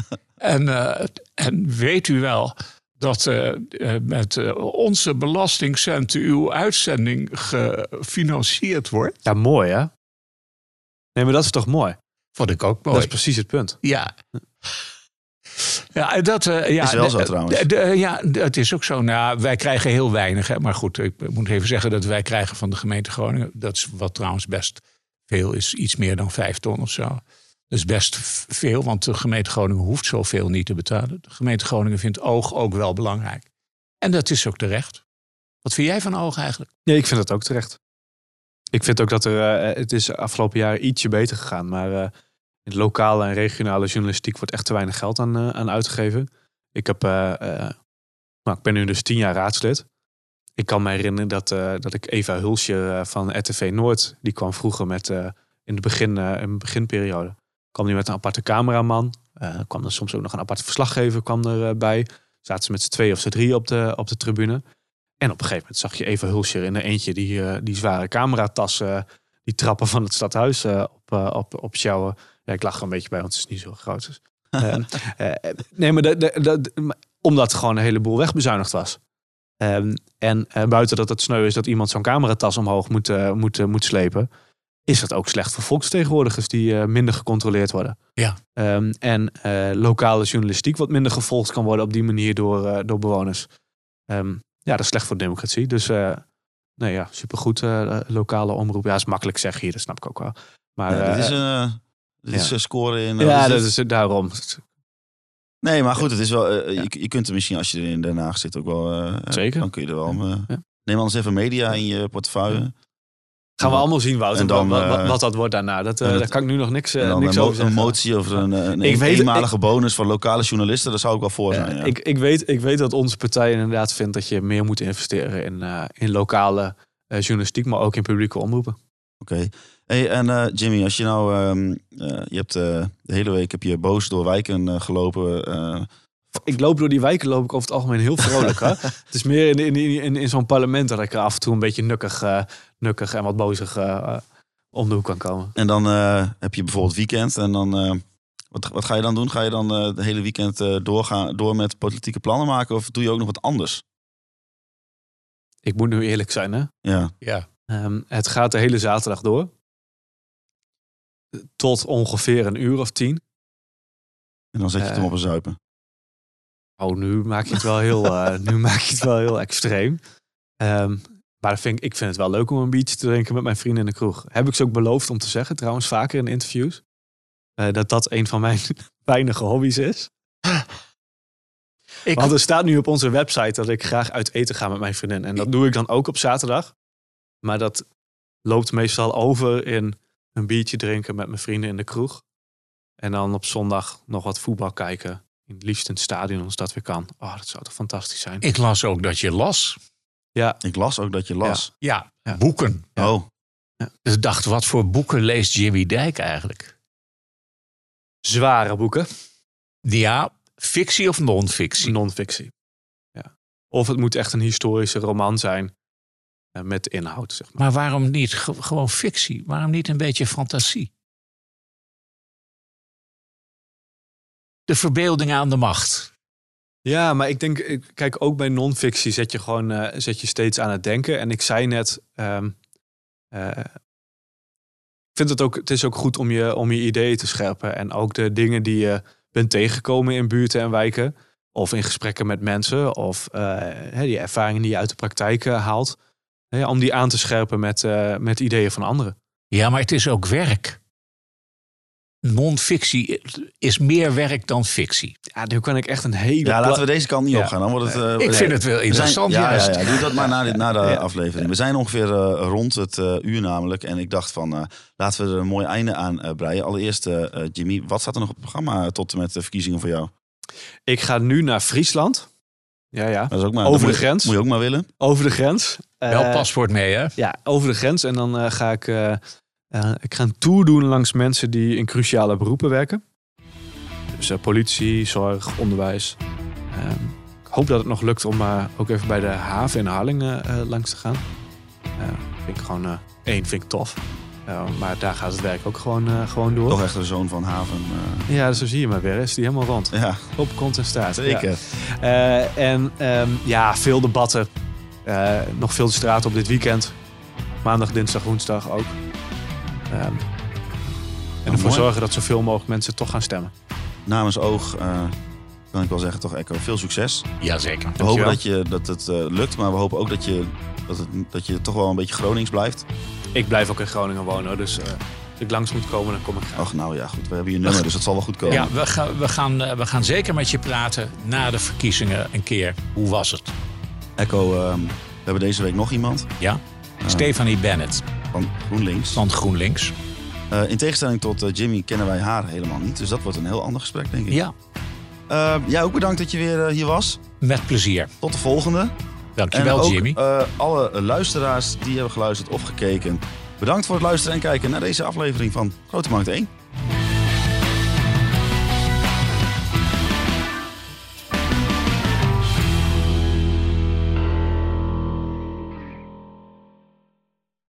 en, eh, en weet u wel dat eh, eh, met eh, onze belastingcenten uw uitzending gefinancierd wordt? Ja, mooi hè? Nee, maar dat is toch mooi? Vond ik ook Dat mooi. is precies het punt. Ja. Ja, en dat eh, ja, Is wel zo trouwens. ja, het is ook zo. Nou, wij krijgen heel weinig. Hè, maar goed, ik moet even zeggen dat wij krijgen van de gemeente Groningen. Dat is wat trouwens best veel is. Iets meer dan vijf ton of zo. Dat is best veel, want de gemeente Groningen hoeft zoveel niet te betalen. De gemeente Groningen vindt oog ook wel belangrijk. En dat is ook terecht. Wat vind jij van oog eigenlijk? Nee, ik vind het ook terecht. Ik vind ook dat er, eh, het is afgelopen jaar ietsje beter gegaan. Maar eh, in de lokale en regionale journalistiek wordt echt te weinig geld aan, eh, aan uitgegeven. Ik, heb, eh, nou, ik ben nu dus tien jaar raadslid. Ik kan me herinneren dat, dat ik Eva Hulsje van RTV Noord, die kwam vroeger met, in, de begin, in de beginperiode, kwam die met een aparte cameraman. Kwam er soms ook nog een aparte verslaggever kwam erbij. Zaten ze met z'n twee of z'n drie op de, op de tribune. En op een gegeven moment zag je Eva Hulscher in een eentje die, die zware cameratassen, die trappen van het stadhuis op, op, op sjouwen. Ja, ik lach er een beetje bij, want het is niet zo groot. Eh, nee, maar de, de, de- maar omdat gewoon een heleboel wegbezuinigd was. Ehm, en eh, buiten dat het sneu is dat iemand zo'n cameratas omhoog moet, eh, moet, moet slepen, is het ook slecht voor volksvertegenwoordigers die minder gecontroleerd worden. Ja. Ehm, en lokale journalistiek wat minder gevolgd kan worden op die manier door, door bewoners. Ja, dat is slecht voor de democratie. Dus nee, ja, supergoed. lokale omroep. Ja, is makkelijk zeggen hier, dat snap ik ook wel. Maar ja, dit is een, dit is ja. een score in... eh, ja, wat dat is daarom. Nee, maar goed, het is wel, eh, je, je kunt er misschien als je er in Den Haag zit ook wel... eh, Zeker. Dan kun je er wel... eh, Ja. Neem anders even media in je portefeuille. Gaan we allemaal zien, Wouter, dan, wat, wat, eh, wat dat wordt daarna. Dat, eh, daar kan ik nu nog niks, eh, en dan niks een, over een motie over een, een, een weet- eenmalige bonus voor lokale journalisten. Daar zou ik wel voor zijn. Ja. ik, ik, weet, ik weet dat onze partij inderdaad vindt dat je meer moet investeren in, eh, in lokale eh, journalistiek, maar ook in publieke omroepen. Oké. Hey, en eh, Jimmy, als je nou... ehm, eh, je hebt eh, de hele week heb je boos door wijken gelopen. eh, Ik loop door die wijken loop ik over het algemeen heel vrolijk. hè? Het is meer in, in, in, in, zo'n parlement dat ik er af en toe een beetje nukkig, nukkig en wat bozig om de hoek kan komen. En dan eh, heb je bijvoorbeeld weekend. En dan, eh, wat, wat ga je dan doen? Ga je dan eh de hele weekend eh, doorgaan, door met politieke plannen maken? Of doe je ook nog wat anders? Ik moet nu eerlijk zijn, hè? Ja, Ja. Ehm, het gaat de hele zaterdag door. Tot ongeveer een uur of tien. en dan zet je het Eh. hem op een zuipen. Oh, nu maak je het wel heel, eh, nu maak je het wel heel extreem. Ehm, maar vind ik, ik vind het wel leuk om een biertje te drinken met mijn vrienden in de kroeg. Heb ik ze ook beloofd om te zeggen, trouwens, vaker in interviews. eh, dat dat een van mijn weinige hobby's is. Ik, Want er staat nu op onze website dat ik graag uit eten ga met mijn vriendin. En dat doe ik dan ook op zaterdag. Maar dat loopt meestal over in een biertje drinken met mijn vrienden in de kroeg. En dan op zondag nog wat voetbal kijken. In het liefst in het stadion als dat weer kan. Oh, dat zou toch fantastisch zijn. ik las ook dat je las. Ja, Ik las ook dat je las. Ja, Ja. boeken. Ja. Oh, Dus ik dacht, wat voor boeken leest Jimmy Dijk eigenlijk? zware boeken. Ja, fictie of non-fictie? Non-fictie. Ja. Of het moet echt een historische roman zijn. Eh, met inhoud, zeg maar. Maar waarom niet ge- gewoon fictie? Waarom niet een beetje fantasie? De verbeelding aan de macht. Ja, maar ik denk, kijk, ook bij non-fictie zet je gewoon eh, zet je steeds aan het denken. En ik zei net, eh, ik vind het ook, het is ook goed om je, om je ideeën te scherpen. En ook de dingen die je bent tegengekomen in buurten en wijken. Of in gesprekken met mensen. Of die ervaringen die je uit de praktijk haalt. Hè, om die aan te scherpen met, eh, met ideeën van anderen. Ja, maar het is ook werk. non-fictie is meer werk dan fictie. Ja, nu kan ik echt een hele... Ja, laten we deze kant niet Ja. opgaan. Dan wordt het, eh, Ik nee. vind het wel We zijn- interessant, ja, ja, juist. ja, doe dat maar na, dit- na de Ja. aflevering. We zijn ongeveer eh, rond het eh, uur namelijk. En ik dacht van, eh, laten we er een mooi einde aan breien. Allereerst, Jimmy, wat staat er nog op het programma tot en met de verkiezingen voor jou? Ik ga nu naar Friesland. Ja, ja. Dat is ook maar, Over de moet je- grens. Moet je ook maar willen. Over de grens. Wel Eh, paspoort mee, hè? Ja, over de grens. En dan eh, ga ik, eh, eh, ik ga een tour doen langs mensen die in cruciale beroepen werken. Dus eh, politie, zorg, onderwijs. Ehm, ik hoop dat het nog lukt om eh, ook even bij de haven in Harlingen eh, langs te gaan. Eh, vind ik gewoon, één, vind ik tof. Eh, maar daar gaat het werk ook gewoon, eh, gewoon door. Toch echt een zoon van Haven. eh, Ja, zo zie je maar weer. Is die helemaal rond. ja, Op kont en staart. zeker. Ja. Eh, en ehm, ja, veel debatten. Eh, nog veel de straat op dit weekend. Maandag, dinsdag, woensdag ook. Ehm, en ervoor mooi. zorgen dat zoveel mogelijk mensen toch gaan stemmen. Namens Oog eh, kan ik wel zeggen, toch Echo, veel succes. Jazeker. We hopen dat, je, dat het eh, lukt, maar we hopen ook dat je, dat, het, dat je toch wel een beetje Gronings blijft. Ik blijf ook in Groningen wonen, dus eh, als ik langs moet komen, dan kom ik graag. Ach, nou ja, goed. We hebben je nummer, dus dat zal wel goed komen. Ja, we gaan, we, gaan, eh, we gaan zeker met je praten na de verkiezingen een keer. Hoe was het? Echo, ehm, we hebben deze week nog iemand Ja? Stephanie Bennett van GroenLinks. van GroenLinks. Eh, in tegenstelling tot eh, Jimmy kennen wij haar helemaal niet. Dus dat wordt een heel ander gesprek, denk ik. Ja, Eh, jij ook bedankt dat je weer eh, hier was. met plezier. Tot de volgende. Dankjewel, en ook Jimmy. eh, alle luisteraars die hebben geluisterd of gekeken. Bedankt voor het luisteren en kijken naar deze aflevering van Grote Markt 1.